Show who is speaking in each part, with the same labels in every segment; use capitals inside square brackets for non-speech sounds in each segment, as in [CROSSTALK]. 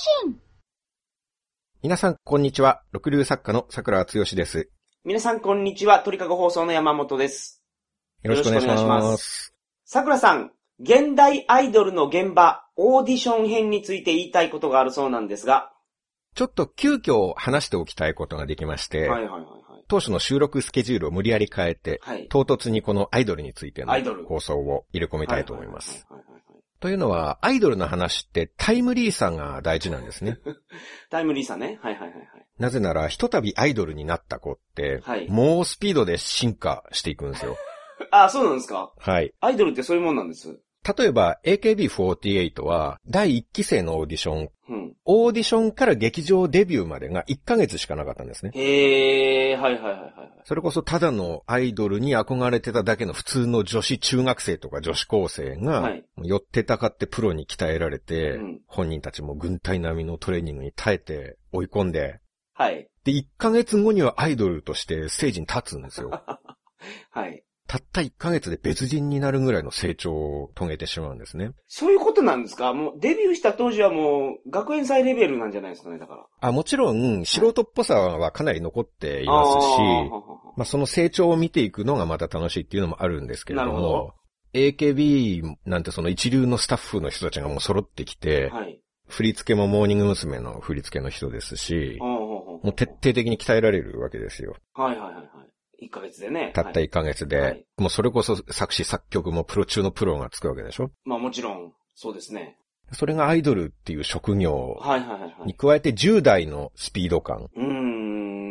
Speaker 1: 信
Speaker 2: 皆さん、こんにちは。六流作家の桜つよしです。
Speaker 3: 皆さん、こんにちは。鳥かご放送の山本です。
Speaker 2: よろしくお願いします。
Speaker 3: 桜さん、現代アイドルの現場、オーディション編について言いたいことがあるそうなんですが。
Speaker 2: ちょっと急遽話しておきたいことができまして、
Speaker 3: はいはいはいはい。
Speaker 2: 当初の収録スケジュールを無理やり変えて、
Speaker 3: はい。
Speaker 2: 唐突にこのアイドルについての
Speaker 3: アイドル
Speaker 2: 放送を入れ込みたいと思います。
Speaker 3: はいはいはいはい。
Speaker 2: というのは、アイドルの話ってタイムリーさが大事なんですね。[LAUGHS]
Speaker 3: タイムリーさね。はいはいはいはい。
Speaker 2: なぜなら、ひとたびアイドルになった子って、
Speaker 3: はい
Speaker 2: 猛スピードで進化していくんですよ。[LAUGHS]
Speaker 3: あ、そうなんですか？
Speaker 2: はい。
Speaker 3: アイドルってそういうもんなんです。
Speaker 2: 例えば、AKB48 は、第1期生のオーディション、
Speaker 3: うん。
Speaker 2: オーディションから劇場デビューまでが1ヶ月しかなかったんですね。
Speaker 3: へえ、はいはいはいはい。
Speaker 2: それこそただのアイドルに憧れてただけの普通の女子中学生とか女子高生が、
Speaker 3: はい
Speaker 2: 寄ってたかってプロに鍛えられて、
Speaker 3: うん
Speaker 2: 本人たちも軍隊並みのトレーニングに耐えて追い込んで、
Speaker 3: はい。
Speaker 2: で、1ヶ月後にはアイドルとしてステージに立つんですよ。[LAUGHS]
Speaker 3: はい。
Speaker 2: たった1ヶ月で別人になるぐらいの成長を遂げてしまうんですね。
Speaker 3: そういうことなんですか？もうデビューした当時はもう学園祭レベルなんじゃないですかね、だから。
Speaker 2: あもちろん、素人っぽさはかなり残っていますし、
Speaker 3: あー
Speaker 2: まあ、その成長を見ていくのがまた楽しいっていうのもあるんですけれども
Speaker 3: ど、
Speaker 2: AKB なんてその一流のスタッフの人たちがもう揃ってきて、
Speaker 3: はい。
Speaker 2: 振り付けもモーニング娘。の振り付けの人ですし、もう徹底的に鍛えられるわけですよ。
Speaker 3: はいはいはいはい。1ヶ月でね。
Speaker 2: たった
Speaker 3: はい
Speaker 2: 1ヶ月で、
Speaker 3: はい
Speaker 2: もうそれこそ作詞作曲もプロ中のプロがつくわけでしょ？
Speaker 3: まあもちろん、そうですね。
Speaker 2: それがアイドルっていう職業
Speaker 3: はいはいはいはい。
Speaker 2: に加えて10代のスピード感。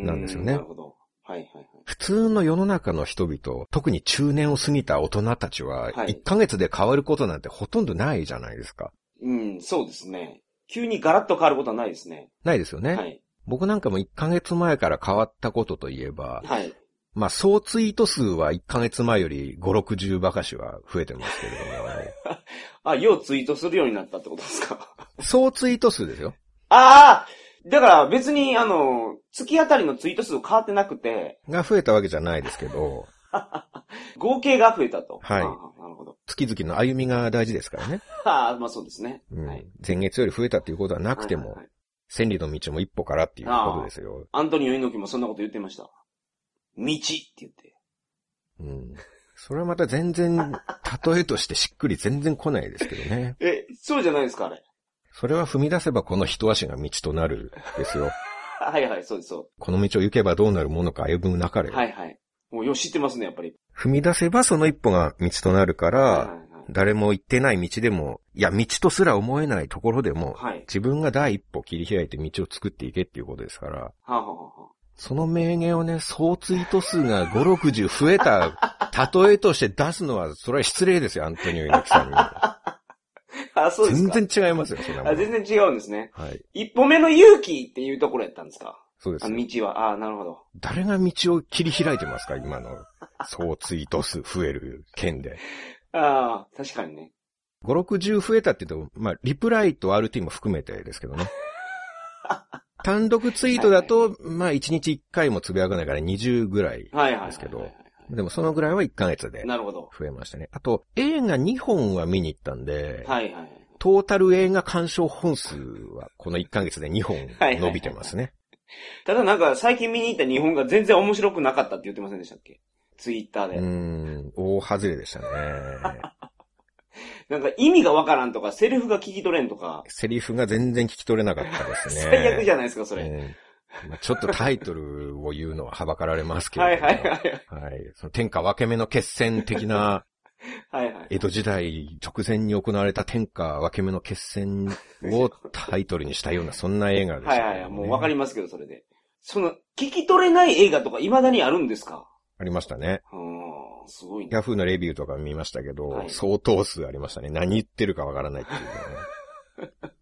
Speaker 2: なんですよね
Speaker 3: なるほど。はいはいはい。
Speaker 2: 普通の世の中の人々、特に中年を過ぎた大人たちは、
Speaker 3: はい
Speaker 2: 1ヶ月で変わることなんてほとんどないじゃないですか。
Speaker 3: うん、そうですね。急にガラッと変わることはないですね。
Speaker 2: ないですよね。
Speaker 3: はい。
Speaker 2: 僕なんかも1ヶ月前から変わったことといえば、
Speaker 3: はい。
Speaker 2: まあ、総ツイート数は1ヶ月前より5、60ばかしは増えてますけれど [LAUGHS]
Speaker 3: あ、ようツイートするようになったってことですか？
Speaker 2: も、総ツイート数ですよ。
Speaker 3: ああだから別にあの、月あたりのツイート数変わってなくて、
Speaker 2: が増えたわけじゃないですけど、[LAUGHS]
Speaker 3: 合計が増えたと。
Speaker 2: はい
Speaker 3: なるほど。
Speaker 2: 月々の歩みが大事ですからね。[LAUGHS]
Speaker 3: ああ、まあそうですね。
Speaker 2: うん
Speaker 3: はい。
Speaker 2: 前月より増えたっていうことはなくても
Speaker 3: はいはい、はい
Speaker 2: 千里の道も一歩からっていうことですよ。
Speaker 3: アントニオ猪木もそんなこと言ってました。道って言って。
Speaker 2: うん。それはまた全然、例えとしてしっくり全然来ないですけどね。[LAUGHS]
Speaker 3: え、そうじゃないですか、あれ。
Speaker 2: それは踏み出せばこの一足が道となるですよ。[LAUGHS]
Speaker 3: はいはい、そうです、そ
Speaker 2: この道を行けばどうなるものか歩むなかれ。
Speaker 3: う。はいはい。もうよ、知ってますね、やっぱり。
Speaker 2: 踏み出せばその一歩が道となるから、
Speaker 3: はいはいはい。
Speaker 2: 誰も行ってない道でも、いや、道とすら思えないところでも、
Speaker 3: はい。
Speaker 2: 自分が第一歩切り開いて道を作っていけっていうことですから、
Speaker 3: はあ、はあはあ、
Speaker 2: その名言をね、総ツイート数が5、60増えた例えとして出すのは、それは失礼ですよ、アントニオ猪木さんに。[LAUGHS]
Speaker 3: あ、そうですか。
Speaker 2: 全然違いますよ、そんなも
Speaker 3: あ、
Speaker 2: ん。
Speaker 3: 全然違うんですね。
Speaker 2: はい。
Speaker 3: 一歩目の勇気っていうところやったんですか？
Speaker 2: そうです
Speaker 3: 道は。あなるほど。
Speaker 2: 誰が道を切り開いてますか、今の。総ツイート数増える件で。
Speaker 3: ああ、確かにね。
Speaker 2: 5、60増えたって言うと、まあ、リプライと RT も含めてですけどね。[LAUGHS] 単独ツイートだと、まあ、1日1回もつぶやかないから20ぐらい。
Speaker 3: はいはいはいはい。
Speaker 2: ですけどでもそのぐらいは1ヶ月で
Speaker 3: なるほど。
Speaker 2: 増えましたね。あと、映画2本は見に行ったんで、
Speaker 3: はいはい。
Speaker 2: トータル映画鑑賞本数はこの1ヶ月で2本伸びてますね。
Speaker 3: ただなんか最近見に行った日本が全然面白くなかったって言ってませんでしたっけ？ツイッター
Speaker 2: う
Speaker 3: で。
Speaker 2: ーん、大外れでしたね。[LAUGHS] [LAUGHS]
Speaker 3: なんか意味がわからんとか、セリフが聞き取れんとか、
Speaker 2: セリフが全然聞き取れなかったですね。[LAUGHS]
Speaker 3: 最悪じゃないですか、それ。
Speaker 2: うんまあ、ちょっとタイトルを言うのははばかられますけ
Speaker 3: はい
Speaker 2: れども。
Speaker 3: はいはい。
Speaker 2: はい。その天下分け目の決戦的な、[LAUGHS]
Speaker 3: はいはい。
Speaker 2: 江戸時代直前に行われた天下分け目の決戦をタイトルにしたような、そんな映画でした、ね。
Speaker 3: はいはいはい。もうわかりますけど、それで。その、聞き取れない映画とか未だにあるんですか？
Speaker 2: ありましたね。
Speaker 3: うん、すごいね。
Speaker 2: ヤフーのレビューとか見ましたけど、
Speaker 3: はい
Speaker 2: 相当数ありましたね。何言ってるかわからないっていうね。[LAUGHS]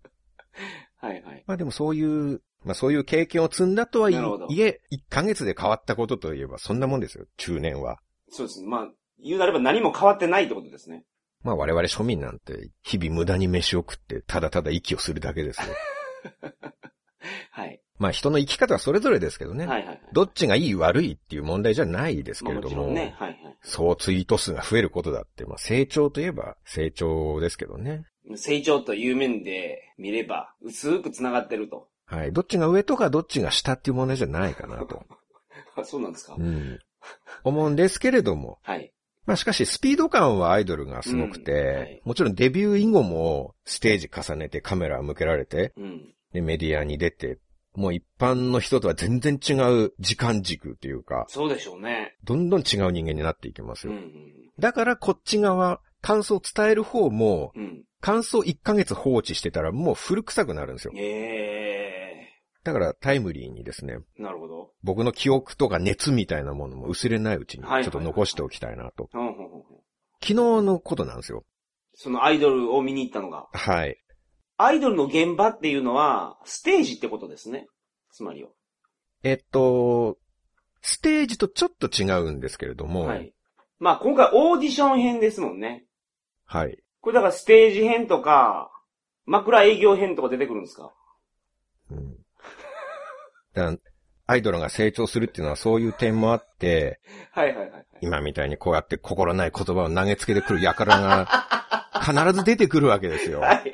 Speaker 3: はいはい。
Speaker 2: まあでもそういう、まあそういう経験を積んだとはいえ、1ヶ月で変わったことといえばそんなもんですよ、中年は。
Speaker 3: そうですね。まあ、言うなれば何も変わってないってことですね。
Speaker 2: まあ我々庶民なんて日々無駄に飯を食ってただただ息をするだけですよ。[LAUGHS]
Speaker 3: はい。
Speaker 2: まあ人の生き方はそれぞれですけどね。
Speaker 3: はいはいはい。
Speaker 2: どっちがいい悪いっていう問題じゃないですけ
Speaker 3: まあ
Speaker 2: れども、
Speaker 3: もちろんね。はいはい。
Speaker 2: そうツイート数が増えることだって、まあ成長といえば成長ですけどね。
Speaker 3: 成長という面で見れば、薄く繋がってると。
Speaker 2: はい。どっちが上とかどっちが下っていうものじゃないかなと。
Speaker 3: あ [LAUGHS] そうなんですか、
Speaker 2: うん。思うんですけれども。
Speaker 3: はい。
Speaker 2: まあしかしスピード感はアイドルがすごくて、
Speaker 3: うんはい
Speaker 2: もちろんデビュー以後もステージ重ねてカメラ向けられて、
Speaker 3: うん。
Speaker 2: でメディアに出て、もう一般の人とは全然違う時間軸っていうか、
Speaker 3: そうでしょうね。
Speaker 2: どんどん違う人間になっていきますよ。
Speaker 3: うん。
Speaker 2: だからこっち側、感想を伝える方も、
Speaker 3: うん。うん。
Speaker 2: 感想1ヶ月放置してたらもう古臭くなるんですよ。
Speaker 3: え
Speaker 2: だからタイムリーにですね、
Speaker 3: えー。なるほど。
Speaker 2: 僕の記憶とか熱みたいなものも薄れないうちにち
Speaker 3: はい
Speaker 2: ょっと残しておきたいなと。
Speaker 3: うんうんうんうん
Speaker 2: 昨日のことなんですよ。
Speaker 3: そのアイドルを見に行ったのが。
Speaker 2: はい。
Speaker 3: アイドルの現場っていうのは、ステージってことですね。つまりは。
Speaker 2: えっと、ステージとちょっと違うんですけれども、
Speaker 3: はい。まあ今回オーディション編ですもんね。
Speaker 2: はい。
Speaker 3: これだからステージ編とか、枕営業編とか出てくるんですか？
Speaker 2: うん。だアイドルが成長するっていうのはそういう点もあって、[LAUGHS]
Speaker 3: はいはいはいはい。
Speaker 2: 今みたいにこうやって心ない言葉を投げつけてくる輩が必ず出てくるわけですよ。
Speaker 3: はい。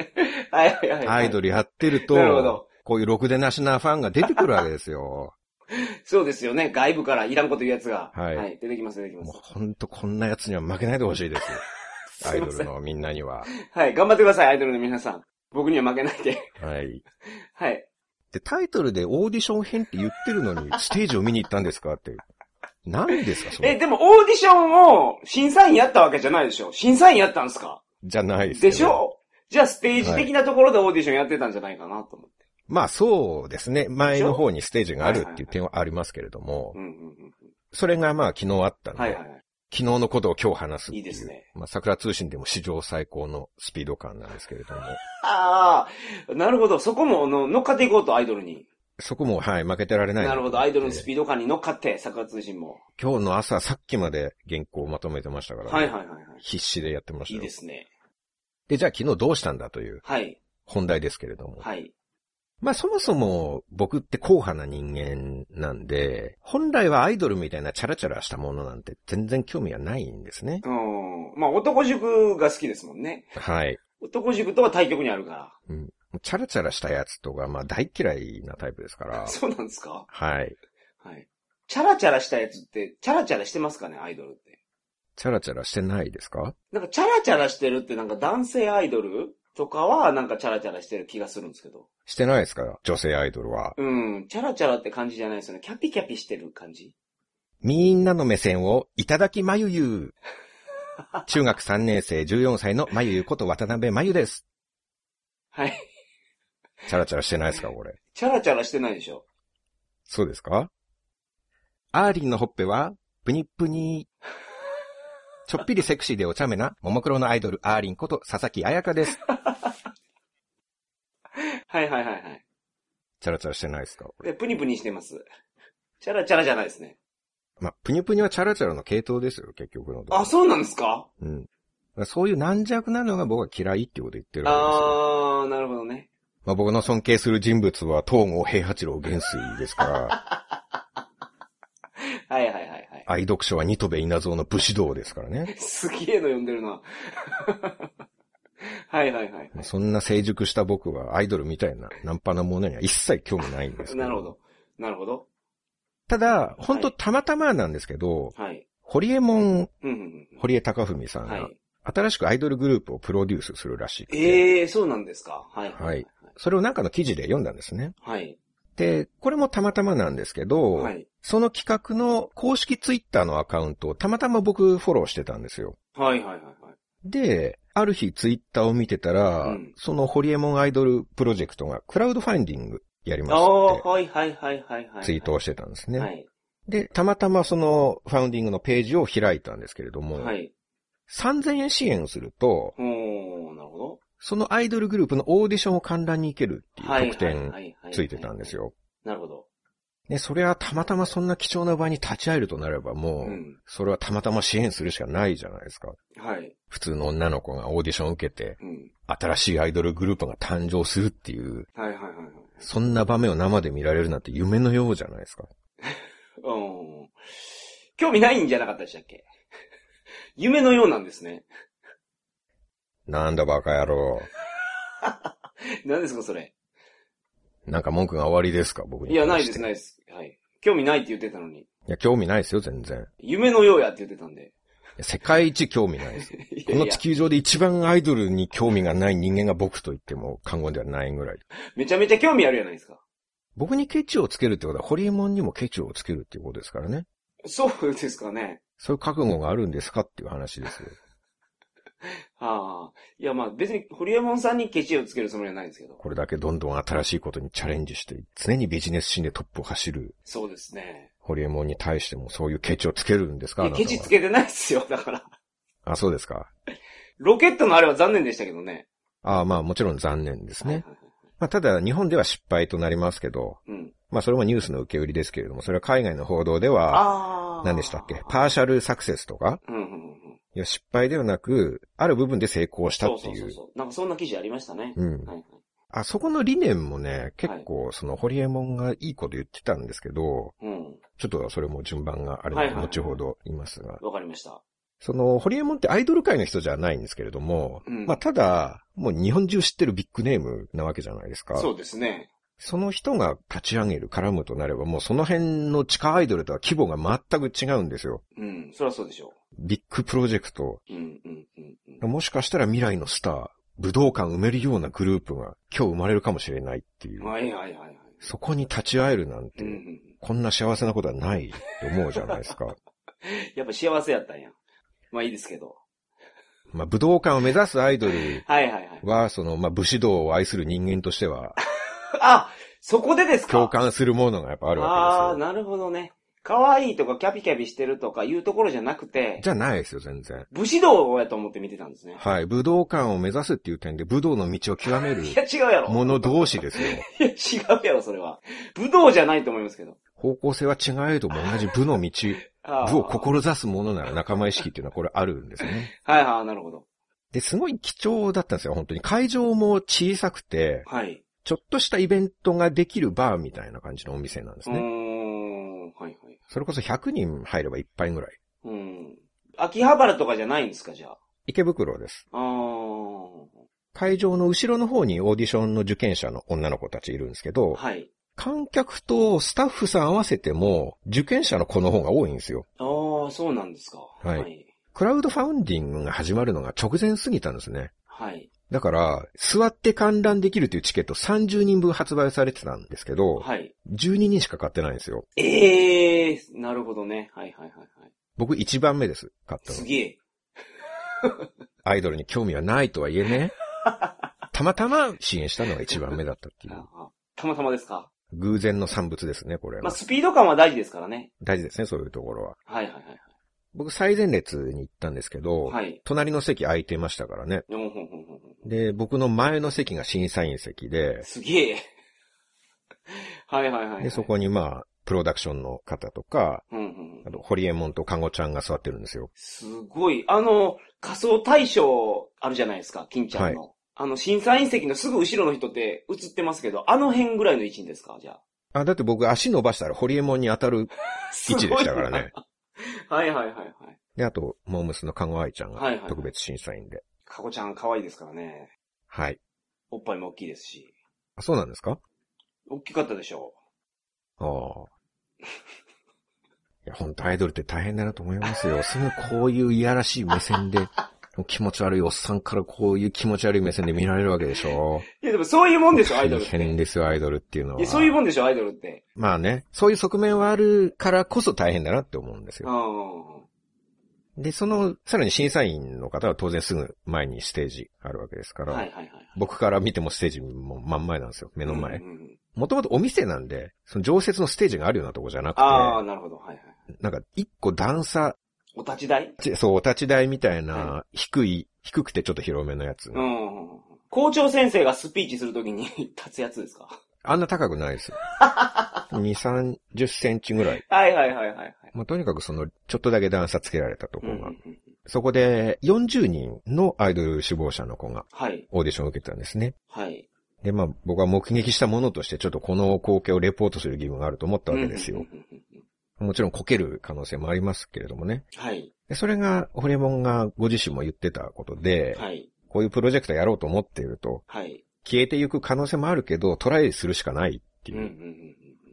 Speaker 3: はいはいはい。
Speaker 2: アイドルやってると
Speaker 3: なるほど、
Speaker 2: こういうろくでなしなファンが出てくるわけですよ。
Speaker 3: そうですよね。外部からいらんこと言うやつが。
Speaker 2: はい
Speaker 3: 出てきます出てきま
Speaker 2: もう
Speaker 3: す。
Speaker 2: ほんとこんな奴には負けないでほしいです。ア [LAUGHS]
Speaker 3: すいません。
Speaker 2: イドルのみんなには。
Speaker 3: はい。頑張ってください、アイドルの皆さん。僕には負けないで。
Speaker 2: はい。
Speaker 3: はい。
Speaker 2: で、タイトルでオーディション編って言ってるのに、[LAUGHS] ステージを見に行ったんですかって。何ですかそ
Speaker 3: え、
Speaker 2: れ。
Speaker 3: でもオーディションを審査員やったわけじゃないでしょ審査員やったんですか？
Speaker 2: じゃないですけど
Speaker 3: でしょ？じゃあステージ的なところでオーディションやってたんじゃないかなと思って。
Speaker 2: まあそうですね。前の方にステージがあるっていう点はありますけれども
Speaker 3: う、んうんうん。
Speaker 2: それがまあ昨日あったんで、
Speaker 3: はいはいはい。
Speaker 2: 昨日のことを今日話すいう。
Speaker 3: いいですね
Speaker 2: まあ桜通信でも史上最高のスピード感なんですけれども、
Speaker 3: ああ、なるほど。そこもの乗っかっていこうと、アイドルに。
Speaker 2: そこもはい、負けてられない
Speaker 3: なるほど。アイドルのス。ピード感に乗っかって、桜通信も。
Speaker 2: 今日の朝さっきまで原稿をまとめてましたから、
Speaker 3: はいはいはいはい。
Speaker 2: 必死でやってましたよ。
Speaker 3: いいですね。
Speaker 2: で、じゃあ昨日どうしたんだという
Speaker 3: はい。
Speaker 2: 本題ですけれども。
Speaker 3: はい。
Speaker 2: まあそもそも僕って硬派な人間なんで、本来はアイドルみたいなチャラチャラしたものなんて全然興味はないんですね。
Speaker 3: うん。まあ、男塾が好きですもんね。
Speaker 2: はい。
Speaker 3: 男塾とは対極にあるか
Speaker 2: うん、チャラチャラしたやつとか、まあ大嫌いなタイプですから
Speaker 3: ら。[LAUGHS] そうなんですか？
Speaker 2: はい。
Speaker 3: はい。チャラチャラしたやつって、チャラチャラしてますかね、アイドルって。
Speaker 2: チャラチャラしてないですか？
Speaker 3: なんかチャラチャラしてるってなんか男性アイドル？とかはなんかチャラチャラしてる気がするんですけど。
Speaker 2: してないですか？女性アイドルは。
Speaker 3: うん。チャラチャラって感じじゃないですよね。キャピキャピしてる感じ。
Speaker 2: みんなの目線をいただきまゆゆ。中学3年生14歳のまゆゆこと渡辺まゆです。
Speaker 3: はい。
Speaker 2: チャラチャラしてないですかこれ？
Speaker 3: チャラチャラしてないでしょ。
Speaker 2: そうですか？アーリンのほっぺは、ぷにっぷに。ちょっぴりセクシーでお茶目な、ももクロのアイドル、アーリンこと佐々木彩香です。[LAUGHS]
Speaker 3: はいはいはいはい。
Speaker 2: チャラチャラしてないですか？これ
Speaker 3: で、プニプニしてます。チャラチャラじゃないですね。
Speaker 2: まあ、ぷにぷにはチャラチャラの系統ですよ、結局のところ
Speaker 3: あ、そうなんですか？
Speaker 2: うん。そういう軟弱なのが僕は嫌いっていうこと言ってるわけですよ。
Speaker 3: あー、なるほどね。
Speaker 2: まあ、僕の尊敬する人物は東郷平八郎元帥ですから、[LAUGHS]
Speaker 3: はいはいはいはい。
Speaker 2: 愛読書はニトベ稲造の武士道ですからね。[LAUGHS]
Speaker 3: すげえの読んでるな。[LAUGHS] はいはいはい。
Speaker 2: まあそんな成熟した僕はアイドルみたいなナンパなものには一切興味ないんです。
Speaker 3: なるほど。なるほど。
Speaker 2: ただ、本当たまたまなんですけど、
Speaker 3: はい。
Speaker 2: 堀江門、
Speaker 3: うん。
Speaker 2: 堀江貴文さんが、
Speaker 3: はい。
Speaker 2: 新しくアイドルグループをプロデュースするらしい。
Speaker 3: ええー、そうなんですか。はい。
Speaker 2: はい。それをなんかの記事で読んだんですね。
Speaker 3: はい。
Speaker 2: で、これもたまたまなんですけど、
Speaker 3: はい。
Speaker 2: その企画の公式ツイッターのアカウントをたまたま僕フォローしてたんですよ。
Speaker 3: はいはいはいはい。
Speaker 2: で、ある日ツイッターを見てたら、
Speaker 3: うん
Speaker 2: そのホリエモンアイドルプロジェクトがクラウドファンディングやりますって
Speaker 3: はいはいはいはいはい。
Speaker 2: ツイートをしてたんですね。
Speaker 3: はい。
Speaker 2: で、たまたまそのファウンディングのページを開いたんですけれども、
Speaker 3: はい。
Speaker 2: 3000円支援をすると、
Speaker 3: なるほど。
Speaker 2: そのアイドルグループのオーディションを観覧に行けるって
Speaker 3: はいいう
Speaker 2: 特典ついてたんです。よ。
Speaker 3: なるほど。
Speaker 2: で、それはたまたまそんな貴重な場に立ち会えるとなればもう、
Speaker 3: うん。
Speaker 2: それはたまたま支援するしかないじゃないですか。
Speaker 3: はい。
Speaker 2: 普通の女の子がオーディションを受けて、
Speaker 3: うん。
Speaker 2: 新しいアイドルグループが誕生するっていう、
Speaker 3: はいはいはいはい。
Speaker 2: そんな場面を生で見られるなんて夢のようじゃないですか。[LAUGHS]
Speaker 3: うん。興味ないんじゃなかったでしたっけ？[LAUGHS] 夢のようなんですね。
Speaker 2: なんだバカ野郎。[LAUGHS]
Speaker 3: 何ですか、それ？
Speaker 2: なんか文句が終わりですか僕に。
Speaker 3: いや、ないです、ないです。はい。興味ないって言ってたのに。
Speaker 2: いや、興味ないですよ、全然。
Speaker 3: 夢のようやって言ってたんで。
Speaker 2: 世界一興味ないです。[LAUGHS]
Speaker 3: い
Speaker 2: この
Speaker 3: やいや
Speaker 2: 地球上で一番アイドルに興味がない人間が僕と言っても過言ではないぐらい。
Speaker 3: めちゃめちゃ興味あるじゃないですか。
Speaker 2: 僕にケチをつけるってことは、ホリエモンにもケチをつけるっていうことですからね。
Speaker 3: そうですかね。
Speaker 2: そういう覚悟があるんですかっていう話ですよ。[LAUGHS]
Speaker 3: はあ。いや、まあ別に、ホリエモンさんにケチをつけるつもりはないですけど。
Speaker 2: これだけどんどん新しいことにチャレンジして、常にビジネスシーンでトップを走る
Speaker 3: そうですね。
Speaker 2: ホリエモンに対してもそういうケチをつけるんですか？
Speaker 3: いや、ケチつけてないですよ、だから。
Speaker 2: あ、そうですか。
Speaker 3: ロケットのあれは残念でしたけどね。
Speaker 2: ああまあもちろん残念ですね。
Speaker 3: はいはいはい
Speaker 2: まあただ日本では失敗となりますけど、
Speaker 3: うん。
Speaker 2: まあそれもニュースの受け売りですけれども、それは海外の報道では。何でしたっけ？パーシャルサクセスとか？
Speaker 3: うんうんうんうん。
Speaker 2: いや失敗ではなく、ある部分で成功したっていう。
Speaker 3: そうそうそう。なんかそんな記事ありましたね。
Speaker 2: うん。
Speaker 3: はいはい。
Speaker 2: あそこの理念もね、結構そのホリエモンがいいこと言ってたんですけど、
Speaker 3: うん。
Speaker 2: ちょっとそれも順番があるので、
Speaker 3: はいはい
Speaker 2: 後ほど言いますが。
Speaker 3: わかりました。
Speaker 2: その、ホリエモンってアイドル界の人じゃないんですけれども、
Speaker 3: うん
Speaker 2: まあただ、もう日本中知ってるビッグネームなわけじゃないですか。
Speaker 3: そうですね。
Speaker 2: その人が立ち上げる、絡むとなれば、もうその辺の地下アイドルとは規模が全く違うんですよ。
Speaker 3: うん。そりゃそうでしょ
Speaker 2: ビッグプロジェクト。
Speaker 3: う。うんうんうんうん。
Speaker 2: もしかしたら未来のスター、武道館埋めるようなグループが今日生まれるかもしれないっていう。
Speaker 3: はいはいはいはい。
Speaker 2: そこに立ち会えるなんて、
Speaker 3: うんうん。
Speaker 2: こんな幸せなことはないって思うじゃないですか。[LAUGHS]
Speaker 3: やっぱ幸せやったんや。まあいいですけど。
Speaker 2: まあ武道館を目指すアイドル
Speaker 3: はいはいはい。
Speaker 2: は、その、まあ武士道を愛する人間としては、[LAUGHS]
Speaker 3: あそこでですか？
Speaker 2: 共感するものがやっぱある
Speaker 3: ああー、
Speaker 2: わけですよ。
Speaker 3: なるほどね。可愛いとかキャピキャピしてるとかいうところじゃなくて、
Speaker 2: じゃないですよ、全然。
Speaker 3: 武士道やと思って見てたんですね。
Speaker 2: はい。武道館を目指すっていう点で、武道の道を極める [LAUGHS]
Speaker 3: いや、違うやろ。
Speaker 2: 者同士ですよ。[LAUGHS]
Speaker 3: いや、違うやろ、それは。武道じゃないと思いますけど。
Speaker 2: 方向性は違えども同じ武の道、
Speaker 3: あー
Speaker 2: 武を志す者なら仲間意識っていうのはこれあるんですね。
Speaker 3: はいはい、なるほど。
Speaker 2: で、すごい貴重だったんですよ、本当に。会場も小さくて、
Speaker 3: はい。
Speaker 2: ちょっとしたイベントができるバーみたいな感じのお店なんですね。
Speaker 3: ん、はいはい。
Speaker 2: それこそ100人入ればいっぱいぐらい。
Speaker 3: うん。秋葉原とかじゃないんですか、じゃあ？
Speaker 2: 池袋です。
Speaker 3: あー。
Speaker 2: 会場の後ろの方にオーディションの受験者の女の子たちいるんですけど、
Speaker 3: はい。
Speaker 2: 観客とスタッフさん合わせても、受験者の子の方が多いんですよ。
Speaker 3: あー、そうなんですか。
Speaker 2: はいクラウドファウンディングが始まるのが直前すぎたんですね。
Speaker 3: はい。
Speaker 2: だから、座って観覧できるというチケット30人分発売されてたんですけど、
Speaker 3: はい。
Speaker 2: 12人しか買ってないんですよ。
Speaker 3: ええー、なるほどね。はいはいはいはい。
Speaker 2: 僕1番目です、買ったの。
Speaker 3: すげえ。[LAUGHS]
Speaker 2: アイドルに興味はないとはいえね、たまたま支援したのが1番目だったっていう。
Speaker 3: ああたまたまですか？
Speaker 2: 偶然の産物ですね、これは。
Speaker 3: まあ、スピード感は大事ですからね。
Speaker 2: 大事ですね、そういうところは。
Speaker 3: はいはいはい
Speaker 2: 僕最前列に行ったんですけど、
Speaker 3: はい。はい。
Speaker 2: 隣の席空いてましたからね。
Speaker 3: うんほんほんほんほん
Speaker 2: で、僕の前の席が審査員席で、
Speaker 3: すげえ。はいはいはいはい。
Speaker 2: で、そこにまあ、プロダクションの方とか、
Speaker 3: うんうんうん
Speaker 2: あと、ホリエモンとカゴちゃんが座ってるんですよ。
Speaker 3: すごい。あの、仮想大賞あるじゃないですか、金ちゃんの。あの、審査員席のすぐ後ろの人って映ってますけど、あの辺ぐらいの位置ですか？じゃあ。
Speaker 2: あ、だって僕足伸ばしたらホリエモンに当たる [LAUGHS] 位置でしたからね。
Speaker 3: はいはいはいはい。
Speaker 2: で、あと、モームスのカゴアイちゃん
Speaker 3: はいはい
Speaker 2: が特別審査員で。
Speaker 3: かこちゃん可愛いですからね。
Speaker 2: はい。
Speaker 3: おっぱいも大きいですし。
Speaker 2: あ、そうなんですか？
Speaker 3: 大きかったでしょ
Speaker 2: ああ。いや、本当アイドルって大変だなと思いますよ。すぐこういういやらしい目線で、気持ち悪いおっさんからこういう気持ち悪い目線で見られるわけでしょ。
Speaker 3: いやでもそういうもんでしょ、アイドルっ
Speaker 2: 大
Speaker 3: て。
Speaker 2: 変ですよ、アイドルっていうのは。
Speaker 3: いや、そういうもんでしょ、アイドルって。
Speaker 2: まあね、そういう側面はあるからこそ大変だなって思うんです
Speaker 3: う
Speaker 2: よ。
Speaker 3: ん。
Speaker 2: で、その、さらに審査員の方は当然すぐ前にステージあるわけですから、
Speaker 3: はいはいはい。
Speaker 2: 僕から見てもステージも真ん前なんですよ、目の前もともとお店なんで、その常設のステージがあるようなとこじゃなくて、
Speaker 3: ああ、なるほど。はいはい。
Speaker 2: なんか一個段差、
Speaker 3: お立ち台？
Speaker 2: ちそう、お立ち台みたいな
Speaker 3: は、
Speaker 2: 低い、低くてちょっと広めのやつ。
Speaker 3: うん。校長先生がスピーチするときに [LAUGHS] 立つやつですか？
Speaker 2: あんな高くないですよ。[LAUGHS] 2、30センチぐらい。
Speaker 3: はいはいはいはいはい。
Speaker 2: まあ、とにかくその、ちょっとだけ段差つけられたところが。
Speaker 3: うんうんうん
Speaker 2: そこで40人のアイドル志望者の子が
Speaker 3: はい。
Speaker 2: オーディションを受けたんですね。
Speaker 3: はい。
Speaker 2: で、まあ僕は目撃したものとしてちょっとこの光景をレポートする義務があると思ったわけですよ
Speaker 3: うん。うんうんうん
Speaker 2: もちろんこける可能性もありますけれどもね。
Speaker 3: はい。
Speaker 2: でそれが、ホリエモンがご自身も言ってたことで、
Speaker 3: はい。
Speaker 2: こういうプロジェクトやろうと思っていると、
Speaker 3: はい。
Speaker 2: 消えていく可能性もあるけど、トライするしかないっていう。
Speaker 3: うんうんうん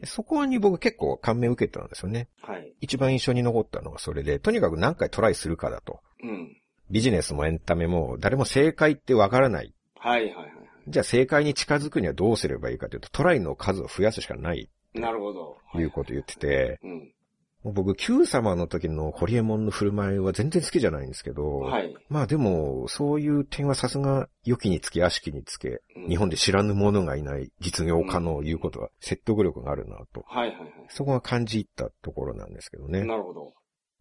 Speaker 3: うん。
Speaker 2: そこに僕結構感銘を受けたんですよね。
Speaker 3: はい。
Speaker 2: 一番印象に残ったのがそれで、とにかく何回トライするかだと。
Speaker 3: うん。
Speaker 2: ビジネスもエンタメも誰も正解ってわからない。
Speaker 3: はいはいは
Speaker 2: じゃあ正解に近づくにはどうすればいいかというと、トライの数を増やすしかない
Speaker 3: い。なるほど。
Speaker 2: ということを言ってて、
Speaker 3: うん。
Speaker 2: 僕、Q 様の時のホリエモンの振る舞いは全然好きじゃないんですけど、
Speaker 3: はい。
Speaker 2: まあでも、そういう点はさすが、良きにつけ悪しきにつけ、
Speaker 3: うん
Speaker 2: 日本で知らぬ者がいない実業家の言うことは説得力があるなと。
Speaker 3: はいはいは
Speaker 2: そこが感じ入ったところなんですけど
Speaker 3: い。
Speaker 2: ね。
Speaker 3: なるほど。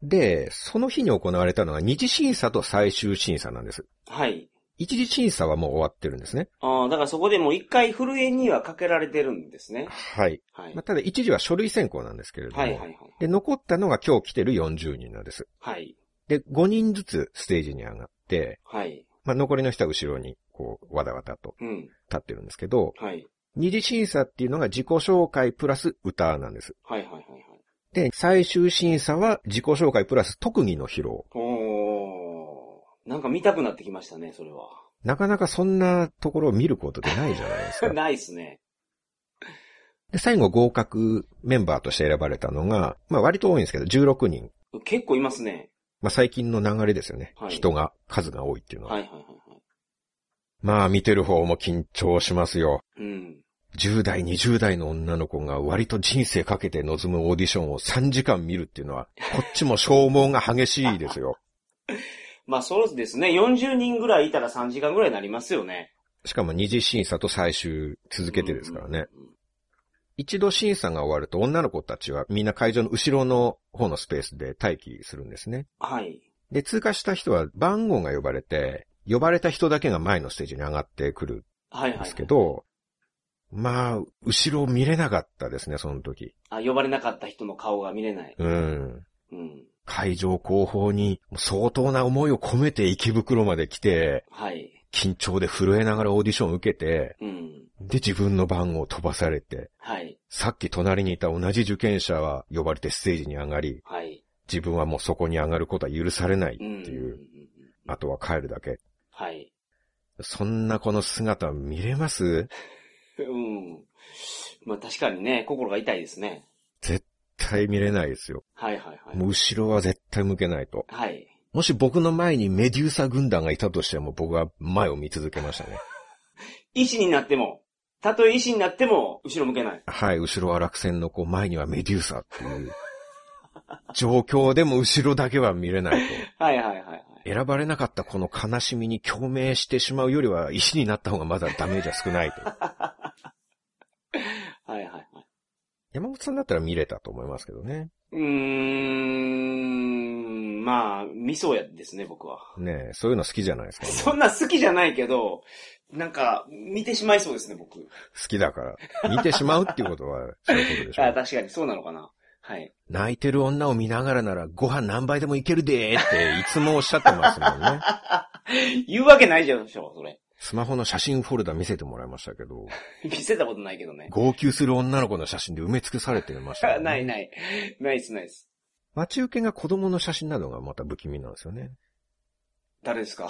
Speaker 2: で、その日に行われたのが二次審査と最終審査なんです。
Speaker 3: はい。
Speaker 2: 一次審査はもう終わってるんですね。
Speaker 3: ああ、だからそこでもう一回震えにはかけられてるんですね。
Speaker 2: はい。
Speaker 3: はい。
Speaker 2: まあ、ただ一次は書類選考なんですけれども、
Speaker 3: はいはいはい。
Speaker 2: で、残ったのが今日来てる40人なんです。
Speaker 3: はい。
Speaker 2: で、5人ずつステージに上がって、
Speaker 3: はい。
Speaker 2: まあ、残りの人は後ろに、こう、わだわだと
Speaker 3: うん。
Speaker 2: 立ってるんですけど、
Speaker 3: はい。
Speaker 2: 二次審査っていうのが自己紹介プラス歌なんです。
Speaker 3: はいはいはいはい。
Speaker 2: で、最終審査は自己紹介プラス特技の披露。
Speaker 3: おー。なんか見たくなってきましたね、それは。
Speaker 2: なかなかそんなところを見ることってないじゃないですか。[LAUGHS]
Speaker 3: ないっすね。
Speaker 2: で、最後合格メンバーとして選ばれたのが、まあ割と多いんですけど、16人。
Speaker 3: 結構いますね。
Speaker 2: まあ最近の流れですよね。
Speaker 3: はい
Speaker 2: 人が、数が多いっていうのは。
Speaker 3: はいはいはいはい。
Speaker 2: まあ見てる方も緊張しますよ。
Speaker 3: うん。
Speaker 2: 10代、20代の女の子が割と人生かけて臨むオーディションを3時間見るっていうのは、こっちも消耗が激しいですよ。[LAUGHS]
Speaker 3: まあそうですね。40人ぐらいいたら3時間ぐらいになりますよね。
Speaker 2: しかも二次審査と最終続けてですからね。
Speaker 3: うんうんうん。
Speaker 2: 一度審査が終わると女の子たちはみんな会場の後ろの方のスペースで待機するんですね。
Speaker 3: はい。
Speaker 2: で、通過した人は番号が呼ばれて、呼ばれた人だけが前のステージに上がってくる
Speaker 3: はいはい。
Speaker 2: んですけど、まあ、後ろ見れなかったですね、その時。
Speaker 3: あ、呼ばれなかった人の顔が見れない。
Speaker 2: うん。
Speaker 3: うん。
Speaker 2: 会場後方に相当な思いを込めて池袋まで来て、
Speaker 3: はい。
Speaker 2: 緊張で震えながらオーディションを受けて、
Speaker 3: うん。
Speaker 2: で、自分の番号を飛ばされて、
Speaker 3: はい。
Speaker 2: さっき隣にいた同じ受験者は呼ばれてステージに上がり、
Speaker 3: はい。
Speaker 2: 自分はもうそこに上がることは許されないって
Speaker 3: うん。
Speaker 2: いう、
Speaker 3: ん
Speaker 2: あとは帰るだけ。
Speaker 3: はい。
Speaker 2: そんなこの姿見れます
Speaker 3: うん。まあ確かにね、心が痛いですね。
Speaker 2: 絶対見れないですよ。
Speaker 3: はいはいはい。
Speaker 2: もう後ろは絶対向けないと。
Speaker 3: はい。
Speaker 2: もし僕の前にメデューサ軍団がいたとしても僕は前を見続けましたね。[LAUGHS]
Speaker 3: 医師になっても、たとえ医師になっても、後ろ向けない。
Speaker 2: はい、後ろは落選のこう前にはメデューサっていう [LAUGHS] 状況でも後ろだけは見れないと。[LAUGHS]
Speaker 3: はいはいはいはい。
Speaker 2: 選ばれなかったこの悲しみに共鳴してしまうよりは石になった方がまだダメージは少ないと。
Speaker 3: はいはいはい。
Speaker 2: 山本さんだったら見れたと思いますけどね。
Speaker 3: うーん、まあ、味噌やですね、僕は。
Speaker 2: ねえ、そういうの好きじゃないですか、[LAUGHS]
Speaker 3: そんな好きじゃないけど、なんか、見てしまいそうですね、僕。
Speaker 2: 好きだから。見てしまうっていうことは、そういうことでしょ [LAUGHS]
Speaker 3: あ。確かにそうなのかな。はい。
Speaker 2: 泣いてる女を見ながらならご飯何杯でもいけるでーっていつもおっしゃってますもんね。[LAUGHS]
Speaker 3: 言うわけないじゃん、でしょ、それ。
Speaker 2: スマホの写真フォルダ見せてもらいましたけど、[LAUGHS]
Speaker 3: 見せたことないけどね。
Speaker 2: 号泣する女の子の写真で埋め尽くされてました、ね。[LAUGHS]
Speaker 3: ないない。ないっすないっす。
Speaker 2: 待ち受けが子供の写真などがまた不気味なんですよね。
Speaker 3: 誰ですか？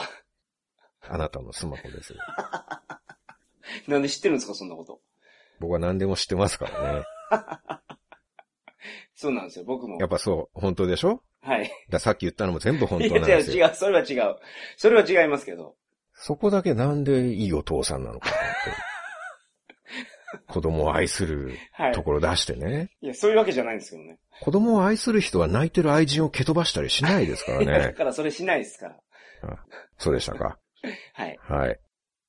Speaker 2: あなたのスマホです。[LAUGHS]
Speaker 3: なんで知ってるんですか、そんなこと。
Speaker 2: 僕は何でも知ってますからね。
Speaker 3: そうなんですよ、僕も
Speaker 2: や。っぱそう、本当でしょ？
Speaker 3: はい。
Speaker 2: ださっき言ったのも全部本
Speaker 3: いや、
Speaker 2: 当なんですよ。
Speaker 3: 違う違う、それは違う。それは違いますけど。
Speaker 2: そこだけなんでいいお父さんなのかなって。[LAUGHS] 子供を愛する
Speaker 3: はい
Speaker 2: と。ころ出してね。
Speaker 3: いや、そういうわけじゃないんですけどね。
Speaker 2: 子供を愛する人は泣いてる愛人を蹴飛ばしたりしないですから
Speaker 3: いやだ
Speaker 2: ね。[LAUGHS]
Speaker 3: からそれしないですから。
Speaker 2: そうでしたか。[LAUGHS]
Speaker 3: はい。
Speaker 2: はい。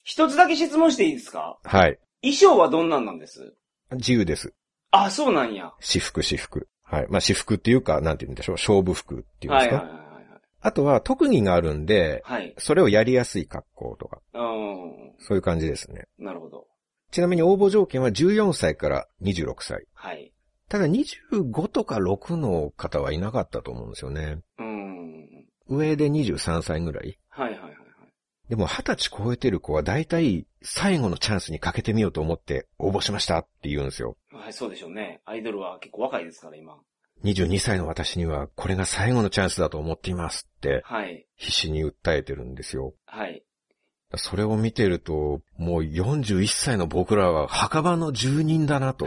Speaker 3: 一つだけ質問していいですか？
Speaker 2: はい。
Speaker 3: 衣装はどんなんなんです？
Speaker 2: 自由です。
Speaker 3: あ、そうなんや。
Speaker 2: 私服、私服。はい。まあ、私服っていうか、なんて言うんでしょう。勝負服っていうんですか。
Speaker 3: はいはいはい
Speaker 2: あとは、特技があるんで、
Speaker 3: はい。はい。
Speaker 2: それをやりやすい格好とか、
Speaker 3: うん。
Speaker 2: そういう感じですね。
Speaker 3: なるほど。
Speaker 2: ちなみに応募条件は14歳から26歳。
Speaker 3: はい。
Speaker 2: ただ25とか6の方はいなかったと思うんですよね。
Speaker 3: うん。
Speaker 2: 上で23歳ぐらい。
Speaker 3: はいはいはいはい。
Speaker 2: でも20歳超えてる子は大体最後のチャンスにかけてみようと思って応募しましたって言うんですよ。
Speaker 3: はい、そうでしょうね。アイドルは結構若いですから、今。
Speaker 2: 22歳の私にはこれが最後のチャンスだと思っていますって
Speaker 3: はい。
Speaker 2: 必死に訴えてるんですよ。
Speaker 3: はい。
Speaker 2: それを見てると、もう41歳の僕らは墓場の住人だなと。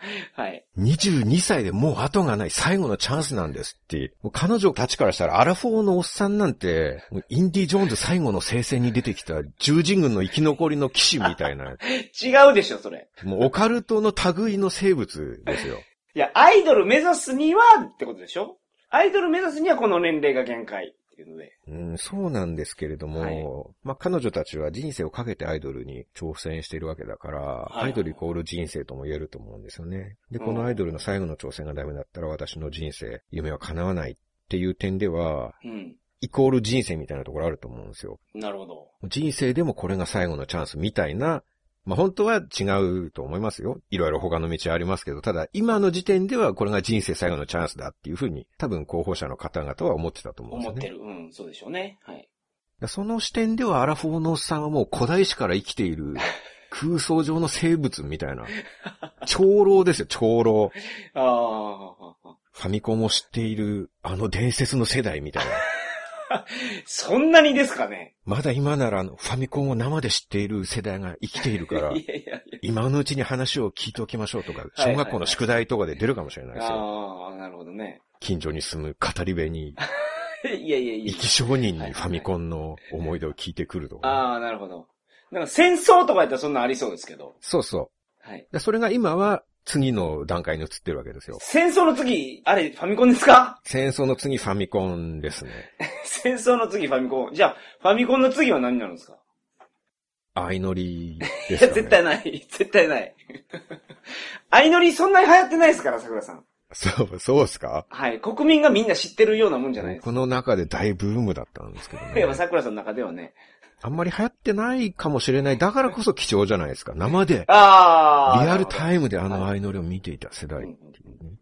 Speaker 2: [LAUGHS]
Speaker 3: はい。
Speaker 2: 22歳でもう後がない最後のチャンスなんですって。彼女たちからしたらアラフォーのおっさんなんて、インディ・ジョーンズ最後の聖戦に出てきた獣人軍の生き残りの騎士みたいな、[LAUGHS]
Speaker 3: 違うでしょ、それ。
Speaker 2: もうオカルトの類の生物ですよ。
Speaker 3: いや、アイドル目指すにはってことでしょ？アイドル目指すにはこの年齢が限界っていう
Speaker 2: ん、そうなんですけれども、
Speaker 3: はい
Speaker 2: まあ彼女たちは人生をかけてアイドルに挑戦しているわけだから、
Speaker 3: い
Speaker 2: アイドルイコール人生とも言えると思うんですよね。で、
Speaker 3: うん
Speaker 2: このアイドルの最後の挑戦がダメだったら私の人生、夢は叶わないっていう点では、
Speaker 3: うん。
Speaker 2: イコール人生みたいなところあると思うんですよ。
Speaker 3: なるほど。
Speaker 2: 人生でもこれが最後のチャンスみたいな、まあ本当は違うと思いますよ。いろいろ他の道ありますけど、ただ今の時点ではこれが人生最後のチャンスだっていうふうに多分候補者の方々は思ってたと思うんですよね。
Speaker 3: 思ってる。うん、そうでしょうね。はい。
Speaker 2: その視点ではアラフォーのおっさんはもう古代史から生きている空想上の生物みたいな。長老ですよ、[LAUGHS] 長老。
Speaker 3: ああ、
Speaker 2: ファミコンを知っているあの伝説の世代みたいな。[LAUGHS]
Speaker 3: そんなにですかね？
Speaker 2: まだ今ならあのファミコンを生で知っている世代が生きているから [LAUGHS]
Speaker 3: い、やいやいや。
Speaker 2: 今のうちに話を聞いておきましょうとか、
Speaker 3: はい
Speaker 2: 小学校の宿題とかで出るかもしれないですよ。
Speaker 3: ああ、なるほどね。
Speaker 2: 近所に住む語り部に、[LAUGHS]
Speaker 3: いやいやいや
Speaker 2: 生き証人にファミコンの思い出を聞いてくるとか。
Speaker 3: ああ、なるほど。なんか戦争とかやったらそんなんありそうですけど。
Speaker 2: そうそ
Speaker 3: はい。
Speaker 2: それが今は次の段階に移ってるわけですよ。
Speaker 3: 戦争の次、あれ、ファミコンですか？
Speaker 2: 戦争の次ファミコンですね。[LAUGHS]
Speaker 3: 戦争の次ファミコン。じゃあ、ファミコンの次は何になるんですか？
Speaker 2: 相乗りで
Speaker 3: いや、
Speaker 2: すか、ね。
Speaker 3: 絶対ない。絶対ない。[LAUGHS] 相乗りそんなに流行ってないですから、桜さん。
Speaker 2: そう、そうですか？
Speaker 3: はい。国民がみんな知ってるようなもんじゃないですか。
Speaker 2: 僕の中で大ブームだったんですけどね
Speaker 3: い [LAUGHS] や、。桜さんの中ではね。
Speaker 2: あんまり流行ってないかもしれない。だからこそ貴重じゃないですか。生で、[LAUGHS]
Speaker 3: ああ。
Speaker 2: リアルタ
Speaker 3: イ
Speaker 2: イムであの相乗りを見ていた世代っていうね。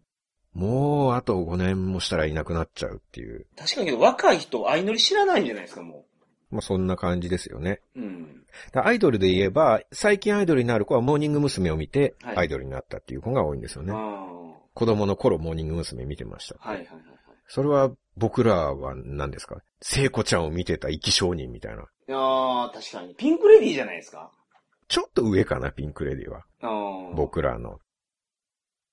Speaker 2: もう、あと5年もしたらいなくなっちゃうっていう。
Speaker 3: 確かにけど若い人あいのり知らないんじゃないですか、も
Speaker 2: まあそんな感じですよね。
Speaker 3: う。うん。
Speaker 2: だアイドルで言えば、最近アイドルになる子はモーニング娘。を見て、
Speaker 3: はい
Speaker 2: アイドルになったっていう子が多いんですよね。
Speaker 3: あ
Speaker 2: 子供の頃モーニング娘。見てました。
Speaker 3: あ。はいはいはいはい。
Speaker 2: それは僕らは何ですか？聖子ちゃんを見てた生き証人みたいな。
Speaker 3: ああ、確かに。ピンクレディーじゃないですか。
Speaker 2: ちょっと上かな、ピンクレディは。
Speaker 3: ああ。。
Speaker 2: 僕らの。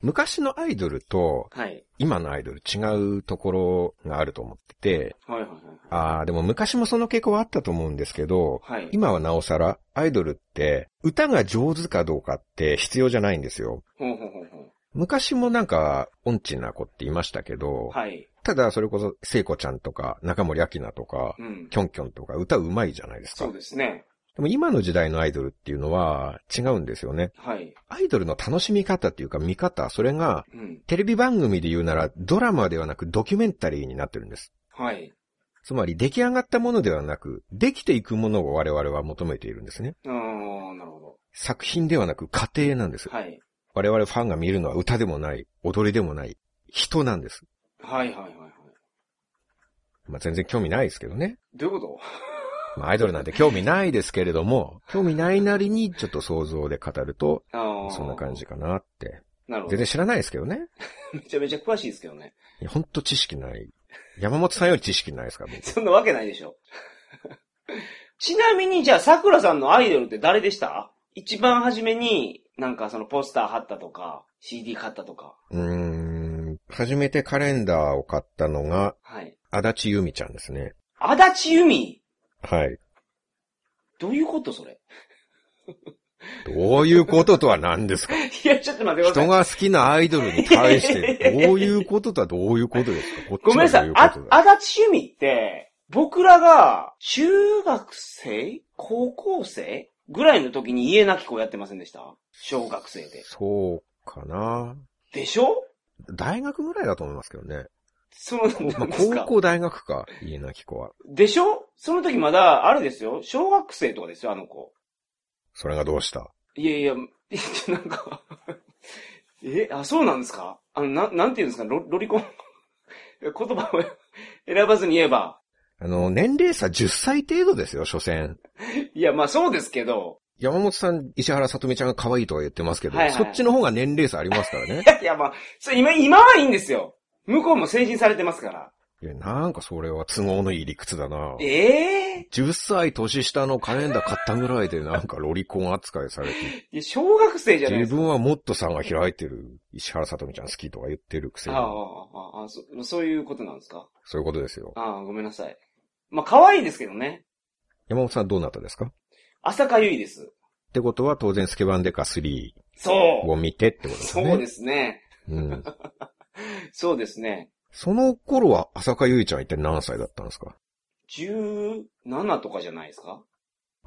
Speaker 2: 昔のアイドルと
Speaker 3: はい。
Speaker 2: 今のアイドル違うところがあると思ってて、
Speaker 3: はいはいはい。
Speaker 2: ああ、でも昔もその傾向はあったと思うんですけど、
Speaker 3: はい。
Speaker 2: 今はなおさらアイドルって歌が上手かどうかって必要じゃないんですよ。
Speaker 3: ほうほうほう。
Speaker 2: 昔もなんか音痴な子っていましたけど、
Speaker 3: はい。
Speaker 2: ただそれこそ聖子ちゃんとか中森明菜とか、
Speaker 3: うん。
Speaker 2: キョンキョンとか歌うまいじゃないですか。
Speaker 3: そうですね。
Speaker 2: でも今の時代のアイドルっていうのは違うんですよね。
Speaker 3: はい。
Speaker 2: アイドルの楽しみ方っていうか見方、それが
Speaker 3: うん。
Speaker 2: テレビ番組で言うならドラマではなくドキュメンタリーになってるんです。
Speaker 3: はい。
Speaker 2: つまり出来上がったものではなく、できていくものを我々は求めているんですね。
Speaker 3: ああ、なるほ
Speaker 2: 作品ではなく過程なんです
Speaker 3: ど。。はい。
Speaker 2: 我々ファンが見るのは歌でもない、踊りでもない、人なんです。
Speaker 3: はいはいはいはい。
Speaker 2: まあ、全然興味ないですけどね。
Speaker 3: どういうこ
Speaker 2: まあ、アイドルなんて興味ないですけれども、興味ないなりにちょっと想像で語ると。そんな感じ。かなって。
Speaker 3: なるほど。
Speaker 2: 全然知らないですけどね。[LAUGHS]
Speaker 3: めちゃめちゃ詳しいですけどね。
Speaker 2: いや、ほんと知識ない。山本さんより知識ないですから、僕。
Speaker 3: そんなわけないでしょ。[LAUGHS] ちなみに、じゃあ、桜さんのアイドルって誰でした？一番初めに、なんかそのポスター貼ったとか、CD 買ったとか。
Speaker 2: うーん。初めてカレンダーを買ったのが、
Speaker 3: はい。
Speaker 2: 足立由美ちゃんですね。
Speaker 3: 足立由美？
Speaker 2: はい。
Speaker 3: どういうことそれ？
Speaker 2: どういうこととは何ですか？[LAUGHS]
Speaker 3: いや、ちょっと待ってください。
Speaker 2: 人が好きなアイドルに対して、[LAUGHS] どういうこととはどういうことですか？
Speaker 3: ごめんなさい。あ足立由美って、僕らが、中学生？高校生？ぐらいの時に家なき子やってませんでした？小学生で。
Speaker 2: そうかな
Speaker 3: でしょ？
Speaker 2: 大学ぐらいだと思いますけどね。
Speaker 3: その、
Speaker 2: まあ、
Speaker 3: なんですか？
Speaker 2: 高校大学か、家なき子は。
Speaker 3: でしょ？その時まだ、あれですよ。小学生とかですよ、あの子。
Speaker 2: それがどうした？
Speaker 3: いやいや、[LAUGHS] なんか、[LAUGHS] え、あ、そうなんですか？あの、な、なんていうんですか？ロロリコン？[LAUGHS] 言葉を選ばずに言えば。
Speaker 2: あの、年齢差10歳程度ですよ、所詮。
Speaker 3: いや、まあそうですけど。
Speaker 2: 山本さん、石原さとみちゃんが可愛いとは言ってますけど、
Speaker 3: はいはい
Speaker 2: そっちの方が年齢差ありますからね [LAUGHS]
Speaker 3: い。やいや、まあ、それ今、今はいいんですよ。向こうも成人されてますから。
Speaker 2: いや、なんかそれは都合のいい理屈だな。
Speaker 3: ええ
Speaker 2: 10歳年下のカレンダー買ったぐらいでなんかロリコン扱いされて、
Speaker 3: いや小学生じゃないですか。
Speaker 2: 自分はもっとさんが開いてる石原さとみちゃん好きとか言ってるくせに
Speaker 3: ああ、、ああ、ああ、そそういうことなんですか？
Speaker 2: そういうことですよ。
Speaker 3: ああ、ごめんなさい。まあ、可愛いですけどね。
Speaker 2: 山本さんどうなったですか？
Speaker 3: 浅香唯です。
Speaker 2: ってことは当然スケバンデカ3
Speaker 3: そう
Speaker 2: を見てってことですね。
Speaker 3: そうですね。
Speaker 2: うん。[LAUGHS]
Speaker 3: そうですね。
Speaker 2: その頃は浅香唯ちゃん一体何歳だったんですか
Speaker 3: ？17とかじゃないですか？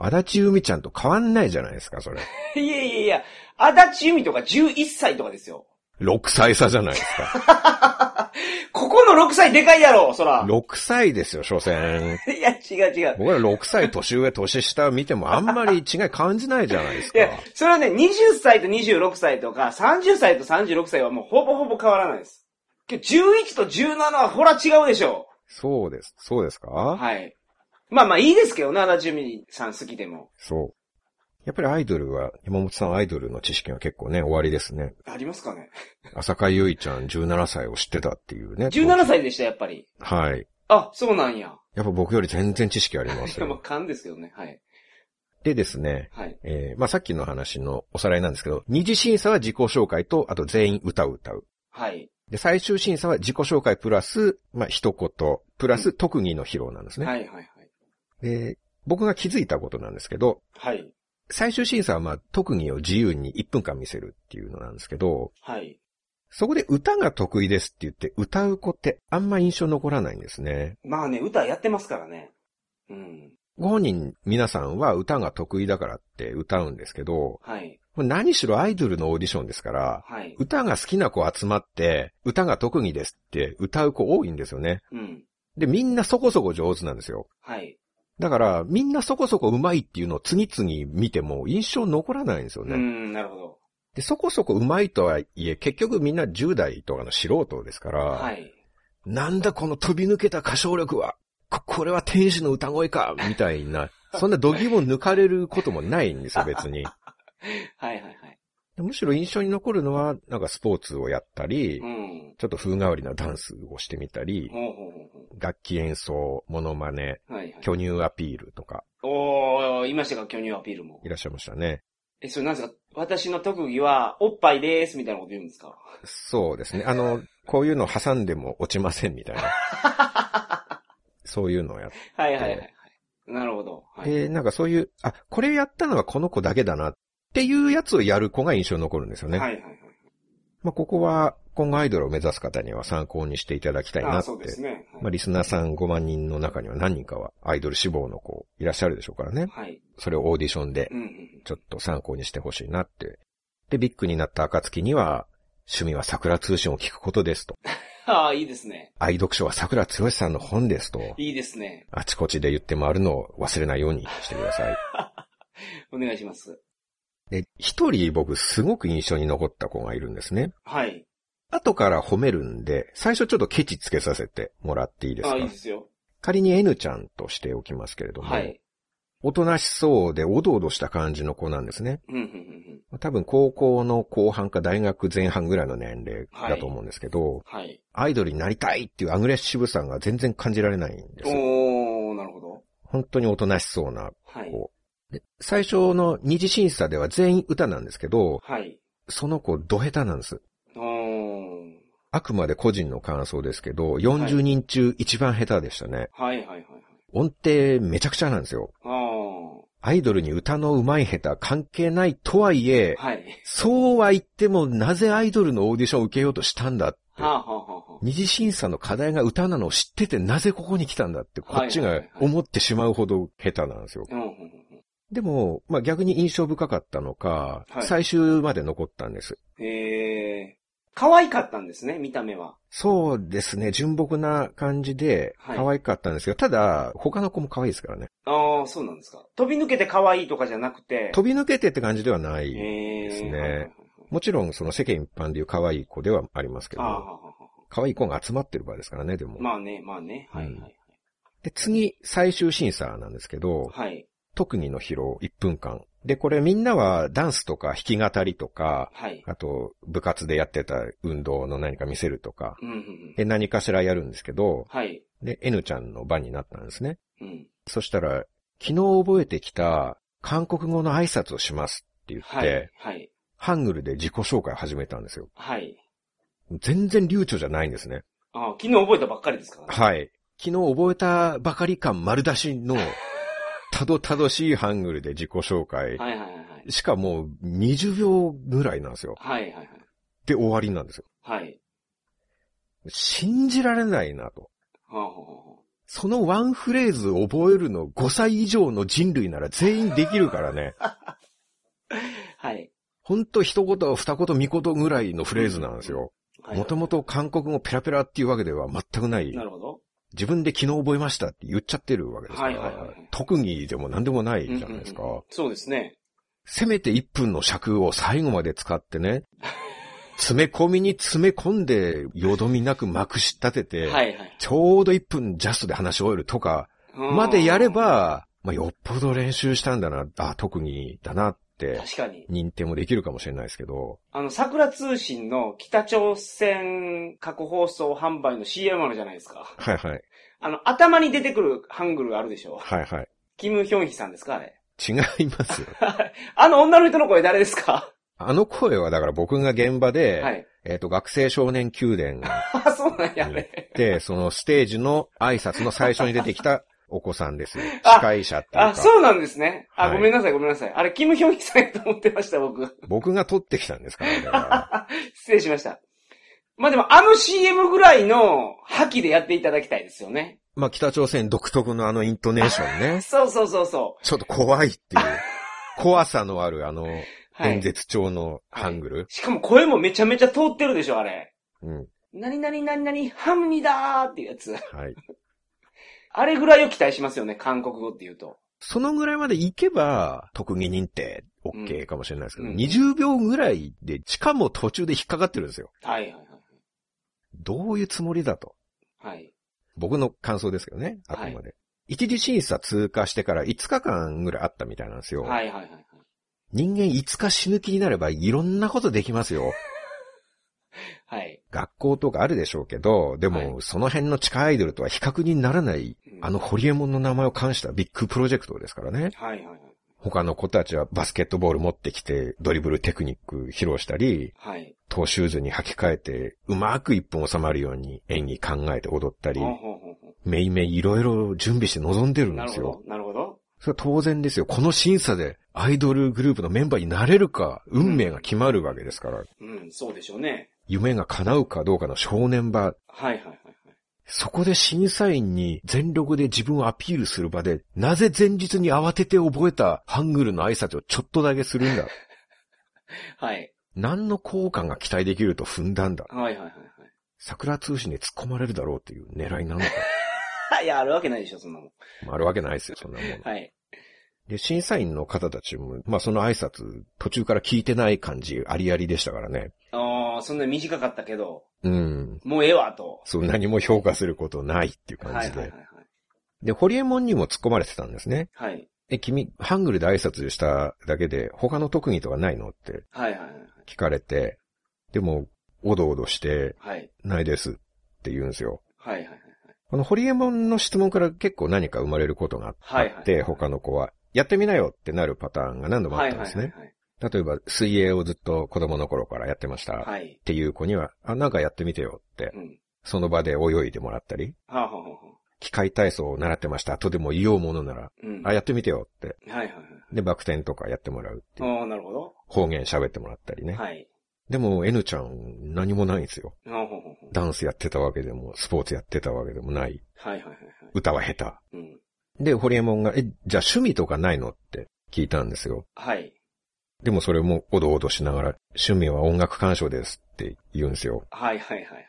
Speaker 2: 足立由美ちゃんと変わんないじゃないですか、それ。[LAUGHS]
Speaker 3: いやいやいや、足立由美とか11歳とかですよ。
Speaker 2: 6歳差じゃないですか。[LAUGHS] [LAUGHS]
Speaker 3: ここの6歳でかいやろ、そら。
Speaker 2: 6歳ですよ、所詮。[LAUGHS]
Speaker 3: いや、違う違う。
Speaker 2: 僕ら6歳年上、年下見てもあんまり違い感じないじゃないですか。
Speaker 3: いや、それはね、20歳と26歳とか、30歳と36歳はもうほぼほぼ変わらないです。けど11と17はほら違うでしょ。
Speaker 2: そうです。そうですか？
Speaker 3: はい。まあまあいいですけどね、足立由美さん好きでも。
Speaker 2: そう。やっぱりアイドルは、山本さんアイドルの知識は結構ね、終わりですね。
Speaker 3: ありますかね
Speaker 2: 浅香唯ちゃん17歳を知ってたっていうね。
Speaker 3: ?17 歳でした、やっぱり。
Speaker 2: はい。
Speaker 3: あ、そうなんや。
Speaker 2: やっぱ僕より全然知識ありま
Speaker 3: い
Speaker 2: す
Speaker 3: や、[LAUGHS] まあ
Speaker 2: よ。
Speaker 3: 勘ですけどね。はい。
Speaker 2: でですね、
Speaker 3: はい。
Speaker 2: えー、まあさっきの話のおさらいなんですけど、二次審査は自己紹介と、あと全員歌を歌う。
Speaker 3: はい。
Speaker 2: で、最終審査は自己紹介プラス、まあ一言、プラス特技の披露なんですね。
Speaker 3: はい、はい、はい。
Speaker 2: で、僕が気づいたことなんですけど、
Speaker 3: はい。
Speaker 2: 最終審査はまあ特技を自由に1分間見せるっていうのなんですけど、
Speaker 3: はい。
Speaker 2: そこで歌が得意ですって言って歌う子ってあんま印象残らないんですね。
Speaker 3: まあね、歌やってますからね。うん。
Speaker 2: ご本人皆さんは歌が得意だからって歌うんですけど、
Speaker 3: はい。
Speaker 2: 何しろアイドルのオーディションですから、
Speaker 3: はい。
Speaker 2: 歌が好きな子集まって、歌が特技ですって歌う子多いんですよね。
Speaker 3: うん。
Speaker 2: で、みんなそこそこ上手なんですよ。
Speaker 3: はい。
Speaker 2: だから、みんなそこそこ上手いっていうのを次々見ても印象残らないんですよね。
Speaker 3: うん、なるほど。
Speaker 2: で、そこそこ上手いとはいえ、結局みんな10代とかの素人ですから、
Speaker 3: はい。
Speaker 2: なんだこの飛び抜けた歌唱力は、ここれは天使の歌声か、みたいな、そんな度肝抜かれることもないんですよ、別に。[LAUGHS]
Speaker 3: はいはいはい。
Speaker 2: むしろ印象に残るのは、なんかスポーツをやったり
Speaker 3: う、ん。
Speaker 2: ちょっと風変わりなダンスをしてみたり、
Speaker 3: ほうほうほうほ
Speaker 2: 楽器演奏、モノマネ、
Speaker 3: う。はいはい。
Speaker 2: 巨乳アピールとか、
Speaker 3: おー、いましたか、巨乳アピールも
Speaker 2: い。らっしゃいましたね。
Speaker 3: え、それなんですか私の特技は、おっぱいでーす、みたいなこと言うんですか？
Speaker 2: そうですね。あの、こういうの挟んでも落ちませんみたいな。[LAUGHS] そういうのをやっ
Speaker 3: はいはいはいはい。なるほど。はい。
Speaker 2: て、なんかそういう、あ、これやったのはこの子だけだなっていうやつをやる子が印象に残るんですよね。
Speaker 3: はいはいはい。
Speaker 2: まあ、ここは今後アイドルを目指す方には参考にしていただきたいなって。
Speaker 3: あそうですね。はい
Speaker 2: まあ、リスナーさん5万人の中には何人かはアイドル志望の子いらっしゃるでしょうからね。
Speaker 3: はい。
Speaker 2: それをオーディションで。ちょっと参考にしてほしいなって。で、ビッグになった暁には、趣味は桜通信を聞くことですと。[LAUGHS]
Speaker 3: ああ、いいですね。
Speaker 2: 愛読書は桜つよしさんの本ですと。
Speaker 3: いいですね。
Speaker 2: あちこちで言って回るのを忘れないようにしてください。[LAUGHS]
Speaker 3: お願いします。
Speaker 2: で、一人僕すごく印象に残った子がいるんですね。
Speaker 3: はい。
Speaker 2: 後から褒めるんで、最初ちょっとケチつけさせてもらっていいですか？
Speaker 3: ああ、いいですよ。
Speaker 2: 仮に N ちゃんとしておきますけれども、
Speaker 3: はい。
Speaker 2: おとなしそうでおどおどした感じの子なんですね。
Speaker 3: うんうんうんうん。
Speaker 2: 多分高校の後半か大学前半ぐらいの年齢だと思うんですけど、
Speaker 3: はい。
Speaker 2: アイドルになりたいっていうアグレッシブさが全然感じられないんですよ。
Speaker 3: おー、なるほど。
Speaker 2: 本当におとなしそうな
Speaker 3: はい。
Speaker 2: 子。で最初の二次審査では全員歌なんですけど、
Speaker 3: はい。
Speaker 2: その子ド下手なんです。あくまで個人の感想ですけど、40人中一番下手でしたね。
Speaker 3: はいはいはいはい。
Speaker 2: 音程めちゃくちゃなんですよ。
Speaker 3: あ
Speaker 2: アイドルに歌の上手い下手関係ないとはいえ
Speaker 3: あ。、はい。
Speaker 2: そうは言ってもなぜアイドルのオーディションを受けようとしたんだって。
Speaker 3: はあはあはあはあ。
Speaker 2: 二次審査の課題が歌なのを知っててなぜここに来たんだってこっちが
Speaker 3: はいはいはい
Speaker 2: 思ってしまうほど下手なんですよ。
Speaker 3: うんうんうん
Speaker 2: でも、まあ逆に印象深かったのか、
Speaker 3: はい
Speaker 2: 最終まで残ったんです。
Speaker 3: うん。へえ。可愛かったんですね、見た目は。
Speaker 2: そうですね、純朴な感じで
Speaker 3: はい
Speaker 2: 可愛かったんですけど、ただ他の子も可愛いですからね。
Speaker 3: ああ、そうなんですか。飛び抜けて可愛いとかじゃなくて。
Speaker 2: 飛び抜けてって感じではない。ですね
Speaker 3: はいはいはい
Speaker 2: もちろんその世間一般でいう可愛い子ではありますけど可愛い子が集まってる場合ですからね、でも。
Speaker 3: まあね、まあね。はいはいはい。
Speaker 2: で、次、最終審査なんですけど、
Speaker 3: はい。
Speaker 2: 特技の披露1分間。で、これみんなはダンスとか弾き語りとか、
Speaker 3: はい。
Speaker 2: あと部活でやってた運動の何か見せるとか、
Speaker 3: うんうんうん。
Speaker 2: で何かしらやるんですけど、
Speaker 3: はい。
Speaker 2: で、N ちゃんの番になったんですね。
Speaker 3: うん。
Speaker 2: そしたら、昨日覚えてきた韓国語の挨拶をしますって言って、
Speaker 3: はい。はい。
Speaker 2: ハングルで自己紹介を始めたんですよ。
Speaker 3: はい。
Speaker 2: 全然流暢じゃないんですね。
Speaker 3: あ昨日覚えたばっかりですからね。
Speaker 2: はい。昨日覚えたばかり感丸出しの、たどたどしいハングルで自己紹介。
Speaker 3: はいはいはいはい。
Speaker 2: しかもう20秒ぐらいなんですよ。
Speaker 3: はいはいはい。
Speaker 2: で終わりなんですよ。
Speaker 3: はい。
Speaker 2: 信じられないなと。
Speaker 3: はあ、はあは
Speaker 2: そのワンフレーズ覚えるの5歳以上の人類なら全員できるからね。
Speaker 3: あ、[LAUGHS] はい。
Speaker 2: ほんと一言二言三言ぐらいのフレーズなんですよ。
Speaker 3: はい
Speaker 2: もともと韓国語ペラペラっていうわけでは全くない。
Speaker 3: なるほど。
Speaker 2: 自分で昨日覚えましたって言っちゃってるわけですから。
Speaker 3: はいはいはい
Speaker 2: 特技でも何でもないじゃないですか。
Speaker 3: うんうんうんそうですね。
Speaker 2: せめて1分の尺を最後まで使ってね、[LAUGHS] 詰め込みに詰め込んで、よどみなくまくし立てて、
Speaker 3: はいはい。
Speaker 2: ちょうど1分ジャストで話し終えるとか、までやれば、まあ、よっぽど練習したんだな、あ、特技だなって、
Speaker 3: 確かに。
Speaker 2: 認定もできるかもしれないですけど、
Speaker 3: あの、桜通信の北朝鮮過去放送販売の CM あるじゃないですか。
Speaker 2: はいはい、
Speaker 3: あの、頭に出てくるハングルあるでしょ。
Speaker 2: はいはい。
Speaker 3: キム・ヒョンヒさんですかあれ。
Speaker 2: 違いますよ。[LAUGHS]
Speaker 3: あの女の人の声誰ですか？
Speaker 2: あの声はだから僕が現場で、
Speaker 3: はい。
Speaker 2: えっ、と、学生少年宮殿 [LAUGHS]
Speaker 3: あ、そうなんや、あれ。
Speaker 2: で、そのステージの挨拶の最初に出てきたお子さんですよ。
Speaker 3: あ
Speaker 2: 司会者っていうか。
Speaker 3: あ、そうなんですね。あ、
Speaker 2: はい
Speaker 3: ごめんなさい、ごめんなさい。あれ、キム・ヒョンヒさんやと思ってました、僕。
Speaker 2: 僕が撮ってきたんですからね。だから [LAUGHS]
Speaker 3: 失礼しました。まあでも、あの CM ぐらいの覇気でやっていただきたいですよね。
Speaker 2: まあ、北朝鮮独特のあのイントネーションね。[LAUGHS]
Speaker 3: そうそうそうそ
Speaker 2: ちょっと怖いっていう。[LAUGHS] 怖さのあるあの、
Speaker 3: う。はい
Speaker 2: 演。説調のハングル。
Speaker 3: しかも声もめちゃめちゃ通ってるでしょ、あれ。
Speaker 2: うん。
Speaker 3: 何々何々ハムニだーっていうやつ。
Speaker 2: はい。
Speaker 3: あれぐらいを期待しますよね、韓国語って言うと。
Speaker 2: そのぐらいまで行けば、特技認定 OK かもしれないですけど、
Speaker 3: うん
Speaker 2: 20秒ぐらいで、しかも途中で引っかかってるんですよ。
Speaker 3: はいはいはい。
Speaker 2: どういうつもりだと。
Speaker 3: はい。
Speaker 2: 僕の感想ですけどね、あくまで。一次審査通過してから5日間ぐらいあったみたいなんですよ。
Speaker 3: はいはいはい。
Speaker 2: 人間5日死ぬ気になればいろんなことできますよ。[LAUGHS]
Speaker 3: はい。
Speaker 2: 学校とかあるでしょうけど、でも、
Speaker 3: は
Speaker 2: その辺の地下アイドルとは比較にならない、
Speaker 3: うん
Speaker 2: あのホリエモンの名前を冠したビッグプロジェクトですからね。
Speaker 3: はいはいはい。
Speaker 2: 他の子たちはバスケットボール持ってきて、ドリブルテクニック披露したり、
Speaker 3: はい。
Speaker 2: トーシューズに履き替えて、うまく一本収まるように演技考えて踊ったりめいめいいろいろ準備して臨んでる
Speaker 3: うんな
Speaker 2: ですよ。
Speaker 3: るほど。なるほど。
Speaker 2: それは当然ですよ。この審査でアイドルグループのメンバーになれるか、運命が決まるわけですから、
Speaker 3: うん、そうでしょうね。
Speaker 2: 夢が叶うかどうかの正念場、
Speaker 3: はいはいはいはい。
Speaker 2: そこで審査員に全力で自分をアピールする場で、なぜ前日に慌てて覚えたハングルの挨拶をちょっとだけするんだ。[LAUGHS]
Speaker 3: はい。
Speaker 2: 何の効果が期待できると踏んだんだ。
Speaker 3: はいはいはい
Speaker 2: 桜通信に突っ込まれるだろうっていう狙いなのか。
Speaker 3: はい。いや、あるわけないでしょ、そんなもん。
Speaker 2: あるわけないですよ、そんなもん。
Speaker 3: はい。
Speaker 2: で、審査員の方たちも、まあその挨拶、途中から聞いてない感じ、ありありでしたからね。
Speaker 3: ああ、そんな短かったけど、
Speaker 2: うん。
Speaker 3: もうええわ、と。
Speaker 2: そう、何も評価することないっていう
Speaker 3: は
Speaker 2: 感じで。
Speaker 3: いはいはい
Speaker 2: で、ホリエモンにも突っ込まれてたんですね。
Speaker 3: はい。はい。
Speaker 2: え、君、ハングルで挨拶しただけで、他の特技とかないのって
Speaker 3: はいはいはい。
Speaker 2: 聞かれて、でも、おどおどして、
Speaker 3: はい。
Speaker 2: ないですって言うんですよ。
Speaker 3: はいはいはい。
Speaker 2: このホリエモンの質問から結構何か生まれることがあって、
Speaker 3: はいはい
Speaker 2: 他の子は、やってみなよってなるパターンが何度もあ
Speaker 3: はい
Speaker 2: ったんですね。
Speaker 3: はいはいはい。
Speaker 2: 例えば、水泳をずっと子供の頃からやってました。
Speaker 3: はい。
Speaker 2: っていう子には、あ、なんかやってみてよって
Speaker 3: う、ん。
Speaker 2: その場で泳いでもらったり、
Speaker 3: はあ、はあはあはあ、
Speaker 2: 機械体操を習ってましたとでも言おうものなら、
Speaker 3: うん。
Speaker 2: あ、やってみてよって。
Speaker 3: はいはいはい。
Speaker 2: で、バク転とかやってもらうっていう。
Speaker 3: ああ、なるほど。
Speaker 2: 方言喋ってもらったりね。
Speaker 3: はい。
Speaker 2: でも、N ちゃん何もないんですよ。ダンスやってたわけでも、スポーツやってたわけでもない。
Speaker 3: はいはいはいはい。
Speaker 2: 歌は下
Speaker 3: うん。
Speaker 2: 手。で、ホリエモンが、え、じゃあ趣味とかないのって聞いたんですよ。
Speaker 3: はい。
Speaker 2: でもそれもおどおどしながら、趣味は音楽鑑賞ですって言うんですよ。
Speaker 3: はいはいはいはい。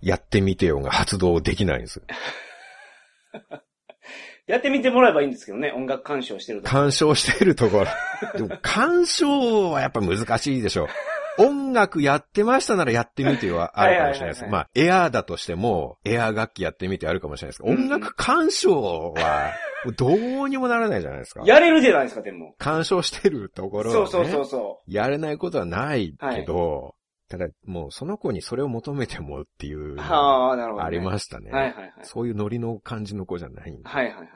Speaker 2: やってみてよが [LAUGHS] 発動できないんです。[LAUGHS]
Speaker 3: やってみてもらえばいいんですけどね、音楽鑑賞してると。
Speaker 2: 鑑賞してるところ。[LAUGHS] でも鑑賞はやっぱ難しいでしょ。音楽やってましたならやってみてはあるかもしれないです。
Speaker 3: はいはい
Speaker 2: まあ、エアーだとしても、エアー楽器やってみてあるかもしれないですけど、
Speaker 3: うん
Speaker 2: 音楽鑑賞は、どうにもならないじゃないですか。
Speaker 3: やれるじゃないですか、でも。
Speaker 2: 干渉してるところは、ね、
Speaker 3: そうそうそうそ
Speaker 2: やれないことはないけど、ただもうその子にそれを求めてもっていう
Speaker 3: はあ、なるほど、ね。
Speaker 2: ありましたね。
Speaker 3: はいはいはい。
Speaker 2: そういうノリの感じの子じゃないんで。
Speaker 3: はいはいはい。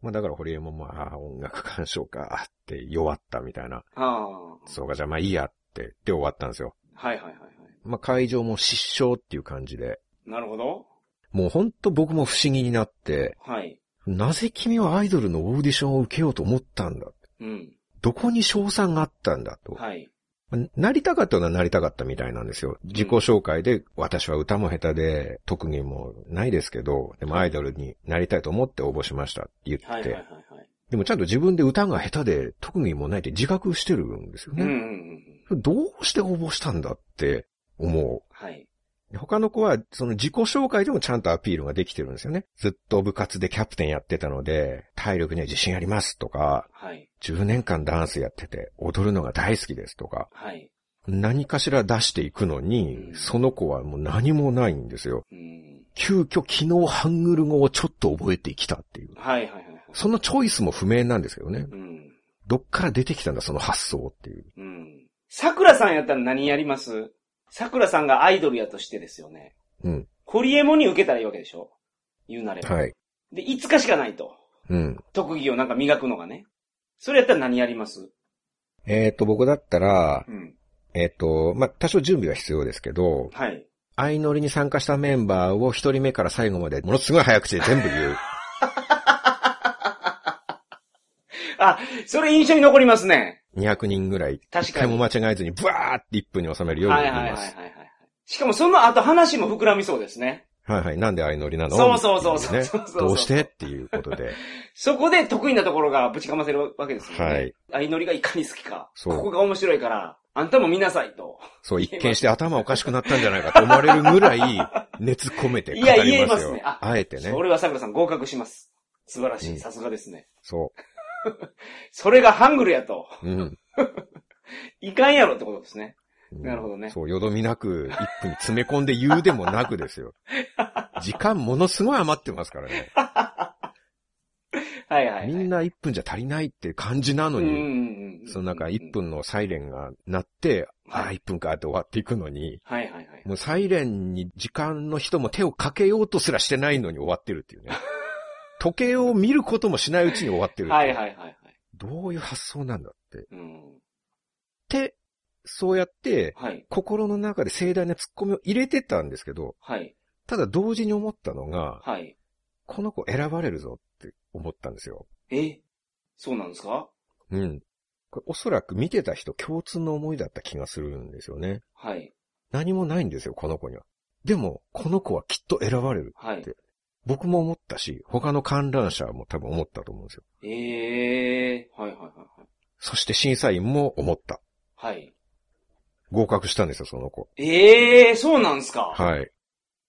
Speaker 2: まあだから堀江もまあ音楽鑑賞かって弱ったみたいな。
Speaker 3: ああ。
Speaker 2: そうか、じゃあまあいいやって、で終わったんですよ。
Speaker 3: はいはいはいはい。
Speaker 2: まあ会場も失笑っていう感じで。
Speaker 3: なるほど。
Speaker 2: もうほんと僕も不思議になって、
Speaker 3: はい。
Speaker 2: なぜ君はアイドルのオーディションを受けようと思ったんだ？
Speaker 3: うん。
Speaker 2: どこに賞賛があったんだと？
Speaker 3: はい。
Speaker 2: なりたかったのはなりたかったみたいなんですよ。自己紹介で、私は歌も下手で、特技もないですけど、でもアイドルになりたいと思って応募しましたって言って、
Speaker 3: はいはいはいはい。
Speaker 2: でもちゃんと自分で歌が下手で特技もないって自覚してるんですよ
Speaker 3: うんうん
Speaker 2: ね。
Speaker 3: うん。
Speaker 2: どうして応募したんだって思
Speaker 3: はい。
Speaker 2: う。他の子は、その自己紹介でもちゃんとアピールができてるんですよね。ずっと部活でキャプテンやってたので、体力には自信ありますとか、
Speaker 3: はい。
Speaker 2: 10年間ダンスやってて踊るのが大好きですとか、
Speaker 3: はい。
Speaker 2: 何かしら出していくのに、
Speaker 3: うん
Speaker 2: その子はもう何もないんですよ。
Speaker 3: うん。
Speaker 2: 急遽昨日ハングル語をちょっと覚えてきたっていう。
Speaker 3: はいはいはいはい。
Speaker 2: そのチョイスも不明なんですけどね。
Speaker 3: うん。
Speaker 2: どっから出てきたんだ、その発想っていう。
Speaker 3: うん。桜さんやったら何やります？桜さんがアイドルやとしてですよね。
Speaker 2: うん。
Speaker 3: ホリエモンに受けたらいいわけでしょ？言うなれば。
Speaker 2: はい。
Speaker 3: で、5日しかないと。
Speaker 2: うん。
Speaker 3: 特技をなんか磨くのがね。それやったら何やります？
Speaker 2: えっ、と、僕だったら、
Speaker 3: うん。
Speaker 2: えっ、と、まあ、多少準備は必要ですけど、
Speaker 3: はい。
Speaker 2: 相乗りに参加したメンバーを一人目から最後までものすごい早口で全部言う。[LAUGHS]
Speaker 3: あ、それ印象に残りますね。
Speaker 2: 200人ぐらい。
Speaker 3: 確かに
Speaker 2: 一回も間違えずにブワーって1分に収めるように
Speaker 3: はいはいはい
Speaker 2: 言います。
Speaker 3: はいはい。しかもその後話も膨らみそうですね。
Speaker 2: はいはい。なんで相乗りなの？
Speaker 3: そうそうそうそうそうそうそう
Speaker 2: どうしてっていうことで。
Speaker 3: そこで得意なところがぶちかませるわけですよね。
Speaker 2: はい。
Speaker 3: 相乗りがいかに好きか。
Speaker 2: そう
Speaker 3: ここが面白いから、あんたも見なさいと。
Speaker 2: そう、一見して頭おかしくなったんじゃないかと思われるぐらい熱込めて語りますよ。
Speaker 3: いや言えますねあ
Speaker 2: あえてね。
Speaker 3: それは桜さん合格します。素晴らしい。
Speaker 2: うん
Speaker 3: さすがですね。
Speaker 2: そ [LAUGHS]
Speaker 3: それがハングルやと。
Speaker 2: う。うん。[LAUGHS]
Speaker 3: いかんやろってことですね。
Speaker 2: うん
Speaker 3: なるほどね
Speaker 2: そう、よどみなく一分に詰め込んで言うでもなくですよ。[LAUGHS] 時間ものすごい余ってますからね。
Speaker 3: はいはい、はい。
Speaker 2: みんな1分じゃ足りないって感じなのに、
Speaker 3: うんうん、
Speaker 2: その中1分のサイレンが鳴って、ああ、
Speaker 3: はい
Speaker 2: 1分かって終わっていくのに、
Speaker 3: はいはいはい。
Speaker 2: もうサイレンに時間の人も手をかけようとすらしてないのに終わってるっていうね。時計を見ることもしないうちに終わってる
Speaker 3: はいはいはいはい。
Speaker 2: どういう発想なんだって。っ
Speaker 3: うん。
Speaker 2: て、そうやって、
Speaker 3: はい。
Speaker 2: 心の中で盛大な突っ込みを入れてたんですけど、
Speaker 3: はい。
Speaker 2: ただ同時に思ったのが、
Speaker 3: はい。
Speaker 2: この子選ばれるぞって思ったんですよ。
Speaker 3: え？そうなんですか？
Speaker 2: うん。これおそらく見てた人共通の思いだった気がするんですよね。
Speaker 3: はい。
Speaker 2: 何もないんですよ、この子には。でも、この子はきっと選ばれる。
Speaker 3: はい。
Speaker 2: 僕も思ったし、他の観覧者も多分思ったと思うんですよ。
Speaker 3: ええはいはいはいはい。
Speaker 2: そして審査員も思った。
Speaker 3: はい。
Speaker 2: 合格したんですよ、その子。
Speaker 3: ええそうなんですか
Speaker 2: はい。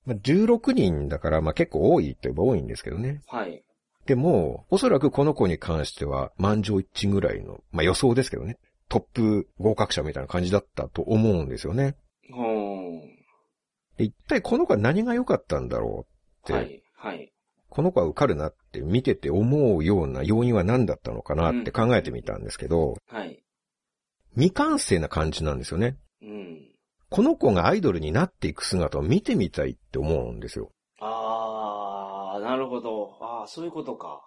Speaker 2: まあ、16人だから、まあ、結構多いといえば多いんですけどね。
Speaker 3: はい。
Speaker 2: でも、おそらくこの子に関しては満場一致ぐらいの、まあ、予想ですけどね。トップ合格者みたいな感じだったと思うんですよね。
Speaker 3: ほー
Speaker 2: 一体この子は何が良かったんだろうって、
Speaker 3: はい。はい。
Speaker 2: この子は受かるなって見てて思うような要因は何だったのかなって考えてみたんですけど、
Speaker 3: はい。
Speaker 2: 未完成な感じなんですよね。
Speaker 3: うん。
Speaker 2: この子がアイドルになっていく姿を見てみたいって思うんですよ。
Speaker 3: あー、なるほど。あー、そういうことか。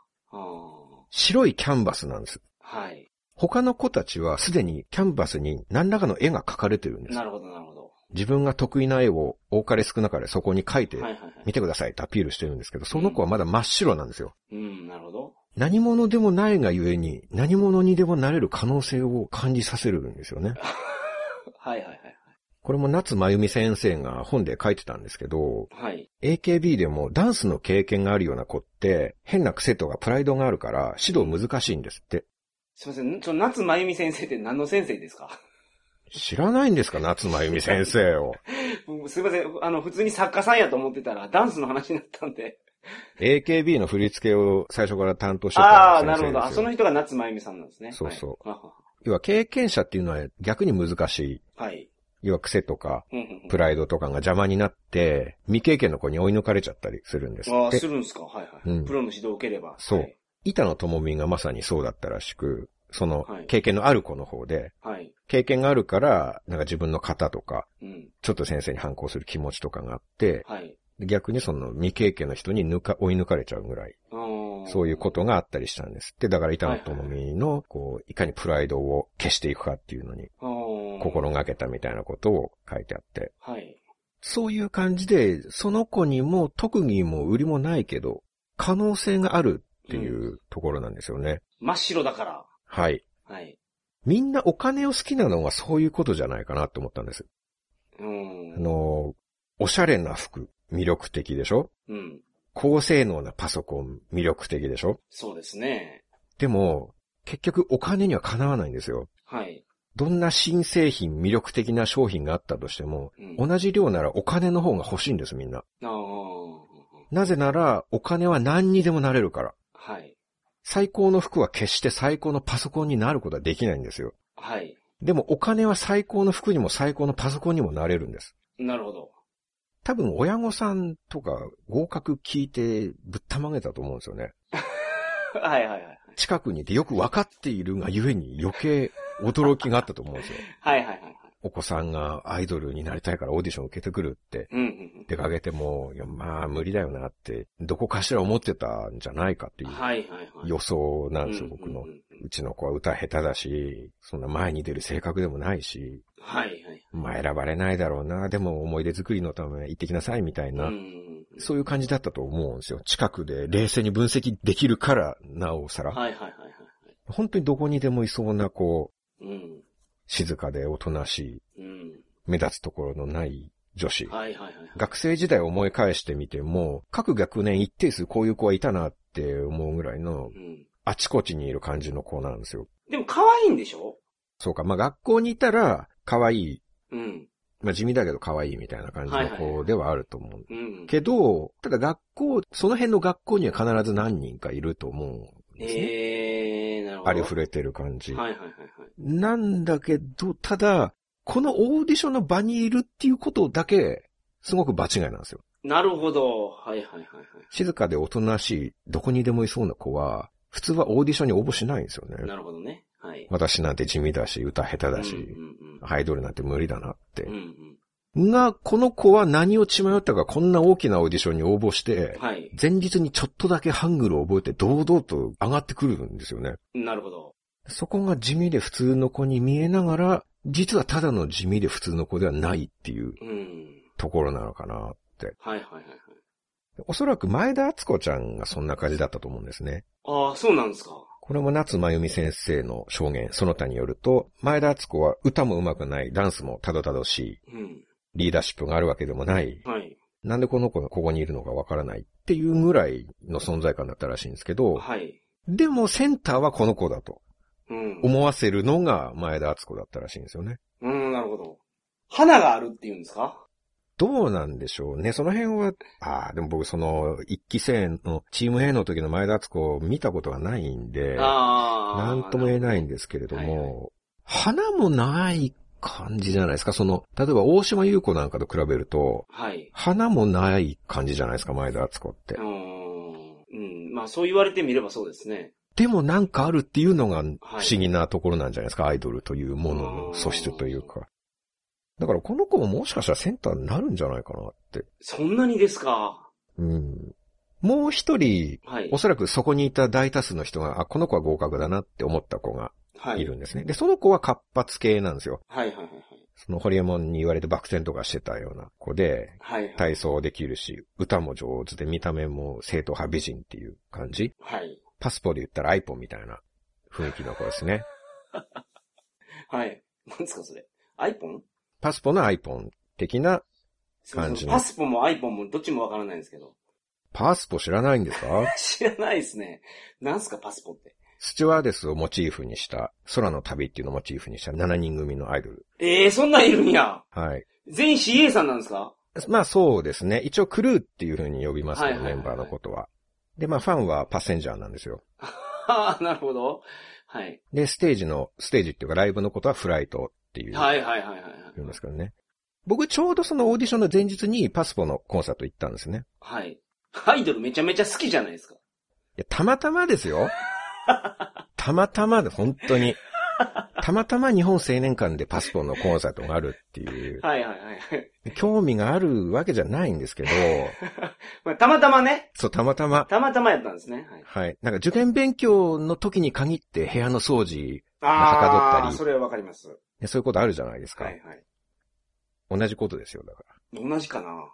Speaker 2: 白いキャンバスなんです。
Speaker 3: はい。
Speaker 2: 他の子たちはすでにキャンバスに何らかの絵が描かれてるんです
Speaker 3: な。るほど、なるほど。
Speaker 2: 自分が得意な絵を多かれ少なかれそこに描いて。見てくださいってアピールしてるんですけど、その子はまだ真っ白なんですよ。
Speaker 3: うん、なるほど。
Speaker 2: 何者でもないがゆえに何者にでもなれる可能性を感じさせるんですよね。[LAUGHS]
Speaker 3: はいはいはい
Speaker 2: これも夏真由美先生が本で書いてたんですけど、
Speaker 3: はい。はい。
Speaker 2: AKB でもダンスの経験があるような子って変な癖とかプライドがあるから指導難しいんですって。
Speaker 3: すいません。その夏まゆみ先生って何の先生ですか？
Speaker 2: 知らないんですか夏真由美先生を。
Speaker 3: う [LAUGHS] んすいません。あの、普通に作家さんやと思ってたら、ダンスの話になったんで。
Speaker 2: AKB の振り付けを最初から担当してた
Speaker 3: ああ、
Speaker 2: 先生ですよ
Speaker 3: なるほど。あ、その人が夏まゆみさんなんですね。
Speaker 2: そうそう
Speaker 3: はい。
Speaker 2: 要は経験者っていうのは逆に難しい。
Speaker 3: はい。
Speaker 2: 要は癖とかプライドとかが邪魔になって、未経験の子に追い抜かれちゃったりするんです
Speaker 3: ああ、す。るんですかはいはい。
Speaker 2: うん
Speaker 3: プロの指導を受ければ。
Speaker 2: そう
Speaker 3: はい
Speaker 2: 板野友美がまさにそうだったらしく、その
Speaker 3: はい
Speaker 2: 経験のある子の方で、
Speaker 3: はい。
Speaker 2: 経験があるから、なんか自分の型とか、
Speaker 3: うん。
Speaker 2: ちょっと先生に反抗する気持ちとかがあって、
Speaker 3: はい。
Speaker 2: 逆にその未経験の人に抜か、追い抜かれちゃうぐらい、
Speaker 3: そ
Speaker 2: そういうことがあったりしたんですって。だから板野友美の、こう、いかにプライドを消していくかっていうのに
Speaker 3: と
Speaker 2: 心がけたみたいなことを書いてあって。
Speaker 3: はい。
Speaker 2: そういう感じで、その子にも特技も売りもないけど、可能性があるっていうところなんですよね。
Speaker 3: 真っ白だから。
Speaker 2: はい。
Speaker 3: はい。
Speaker 2: みんなお金を好きなのはそういうことじゃないかなって思ったんです。
Speaker 3: うん。
Speaker 2: あの、おしゃれな服、魅力的でしょ？
Speaker 3: うん。
Speaker 2: 高性能なパソコン、魅力的でしょ？
Speaker 3: そうですね。
Speaker 2: でも、結局お金にはかなわないんですよ。
Speaker 3: はい。
Speaker 2: どんな新製品、魅力的な商品があったとしても、
Speaker 3: うん。
Speaker 2: 同じ量ならお金の方が欲しいんです、みんな。
Speaker 3: ああ。
Speaker 2: なぜなら、お金は何にでもなれるから。
Speaker 3: はい。
Speaker 2: 最高の服は決して最高のパソコンになることはできないんですよ。
Speaker 3: はい。
Speaker 2: でもお金は最高の服にも最高のパソコンにもなれるんです。
Speaker 3: なるほど。
Speaker 2: 多分親御さんとか合格聞いてぶったまげたと思うんですよね。[LAUGHS]
Speaker 3: はいはいはい。
Speaker 2: 近くにいてよく分かっているがゆえに余計驚きがあったと思うんですよ。
Speaker 3: はいはいはいはい。
Speaker 2: お子さんがアイドルになりたいからオーディション受けてくるって出かけても、いやまあ無理だよなって、どこかしら思ってたんじゃないかって
Speaker 3: うん。
Speaker 2: いう。予想なんですよ、僕の
Speaker 3: う
Speaker 2: ちの子は歌下手だし、そんな前に出る性格でもないし、
Speaker 3: はいはい。
Speaker 2: まあ選ばれないだろうな、でも思い出作りのため行ってきなさいみたいな、そういう感じだったと思うんですよ。近くで冷静に分析できるから、なおさら。
Speaker 3: はいはいはいはい。
Speaker 2: 本当にどこにでもいそうな、こう、
Speaker 3: うん。
Speaker 2: 静かでおとなしい、
Speaker 3: うん。
Speaker 2: 目立つところのない女子。
Speaker 3: はいはいはい。
Speaker 2: 学生時代を思い返してみても、各学年一定数こういう子はいたなって思うぐらいの、
Speaker 3: うん。
Speaker 2: あちこちにいる感じの子なんですよ。
Speaker 3: でも可愛いんでしょ？
Speaker 2: そうか、まあ学校にいたら、可愛い、
Speaker 3: うん。
Speaker 2: まあ地味だけど可愛いみたいな感じの
Speaker 3: はいはい
Speaker 2: 子ではあると思う。
Speaker 3: うん。
Speaker 2: けど、ただ学校、その辺の学校には必ず何人かいると思うんですね。
Speaker 3: ええー、なるほど。
Speaker 2: ありふれてる感じ。
Speaker 3: はいはいはいはい。
Speaker 2: なんだけど、ただ、このオーディションの場にいるっていうことだけ、すごく場違いなんですよ。
Speaker 3: なるほど。はいはいはいはい。
Speaker 2: 静かでおとなしい、どこにでもいそうな子は、普通はオーディションに応募しないんですよね。
Speaker 3: なるほどね。はい。
Speaker 2: 私なんて地味だし、歌下手だし、
Speaker 3: うんうん
Speaker 2: アイドルなんて無理だなって
Speaker 3: うん。うんうん。
Speaker 2: が、この子は何を血迷ったかこんな大きなオーディションに応募して、
Speaker 3: はい。
Speaker 2: 前日にちょっとだけハングルを覚えて堂々と上がってくるんですよね。
Speaker 3: なるほど。
Speaker 2: そこが地味で普通の子に見えながら、実はただの地味で普通の子ではないっていう
Speaker 3: うん。
Speaker 2: ところなのかなって。
Speaker 3: はいはいはいはい。
Speaker 2: おそらく前田敦子ちゃんがそんな感じだったと思うんですね。
Speaker 3: ああ、そうなんですか。
Speaker 2: これも夏真由美先生の証言、その他によると、前田敦子は歌も上手くない、ダンスもたどたどしい、
Speaker 3: うん。
Speaker 2: リーダーシップがあるわけでもない、
Speaker 3: はい。
Speaker 2: なんでこの子がここにいるのかわからないっていうぐらいの存在感だったらしいんですけど、
Speaker 3: はい。
Speaker 2: でもセンターはこの子だと
Speaker 3: うん。
Speaker 2: 思わせるのが前田敦子だったらしいんですよね。
Speaker 3: うん、なるほど。花があるっていうんですか？
Speaker 2: どうなんでしょうね。その辺は、ああ、でも僕その、一期生のチーム A の時の前田敦子を見たことがないんで、
Speaker 3: ああ。
Speaker 2: なんとも言えないんですけれど
Speaker 3: はいはい
Speaker 2: も、花もない感じじゃないですか。その、例えば大島優子なんかと比べると、
Speaker 3: はい。
Speaker 2: 花もない感じじゃないですか、前田敦子って
Speaker 3: うー。ん。うん。まあそう言われてみればそうですね。
Speaker 2: でもなんかあるっていうのが不思議なところなんじゃないですか、アイドルというものの素質というか。だからこの子ももしかしたらセンターになるんじゃないかなって。
Speaker 3: そんなにですか？
Speaker 2: うん。もう一人、
Speaker 3: はい
Speaker 2: お。そらくそこにいた大多数の人が、あ、この子は合格だなって思った子が
Speaker 3: はい。
Speaker 2: いるんですね。で、その子は活発系なんですよ。
Speaker 3: はいはいはい
Speaker 2: そのホリエモンに言われてバク転とかしてたような子で、
Speaker 3: はい。はい。
Speaker 2: 体操できるし、歌も上手で見た目も正統派美人っていう感じ。
Speaker 3: はい。
Speaker 2: パスポで言ったらアイポンみたいな雰囲気の子ですね。[LAUGHS]
Speaker 3: はい。何ですかそれ。アイポン？
Speaker 2: パスポのアイポン的な、感じの
Speaker 3: パスポもアイポンもどっちもわからないんですけど。
Speaker 2: パスポ知らないんですか？[LAUGHS]
Speaker 3: 知らないですね。なんすかパスポって。
Speaker 2: スチュワーデスをモチーフにした、空の旅っていうのをモチーフにした7人組のアイドル。
Speaker 3: ええー、そんなんいるんや。
Speaker 2: はい。
Speaker 3: 全員 CA さんなんですか？
Speaker 2: まあそうですね。一応クルーっていう風に呼びますけど、メンバーのことは。で、まあファンはパッセンジャーなんですよ。
Speaker 3: はあ、なるほど。はい。
Speaker 2: で、ステージの、ステージっていうかライブのことはフライトっていう、
Speaker 3: はいはいはいはい
Speaker 2: 言うんですけどね。僕ちょうどそのオーディションの前日にパスポのコンサート行ったんですね。
Speaker 3: はい。アイドルめちゃめちゃ好きじゃないですか。
Speaker 2: や、たまたまですよ。[LAUGHS] たまたまで、本当に。たまたま日本青年館でパスポのコンサートがあるっていう、
Speaker 3: はいはいはい。
Speaker 2: 興味があるわけじゃないんですけど、[LAUGHS]
Speaker 3: まあ、たまたまね。
Speaker 2: そう、たまたま、
Speaker 3: たまたまやったんですね。はい。
Speaker 2: はい。なんか受験勉強の時に限って部屋の掃除、
Speaker 3: あ
Speaker 2: はかどった
Speaker 3: あ、
Speaker 2: り
Speaker 3: それはわかります。
Speaker 2: ねそういうことあるじゃないですか。
Speaker 3: はいはい。
Speaker 2: 同じことですよ、だから。
Speaker 3: 同じかな。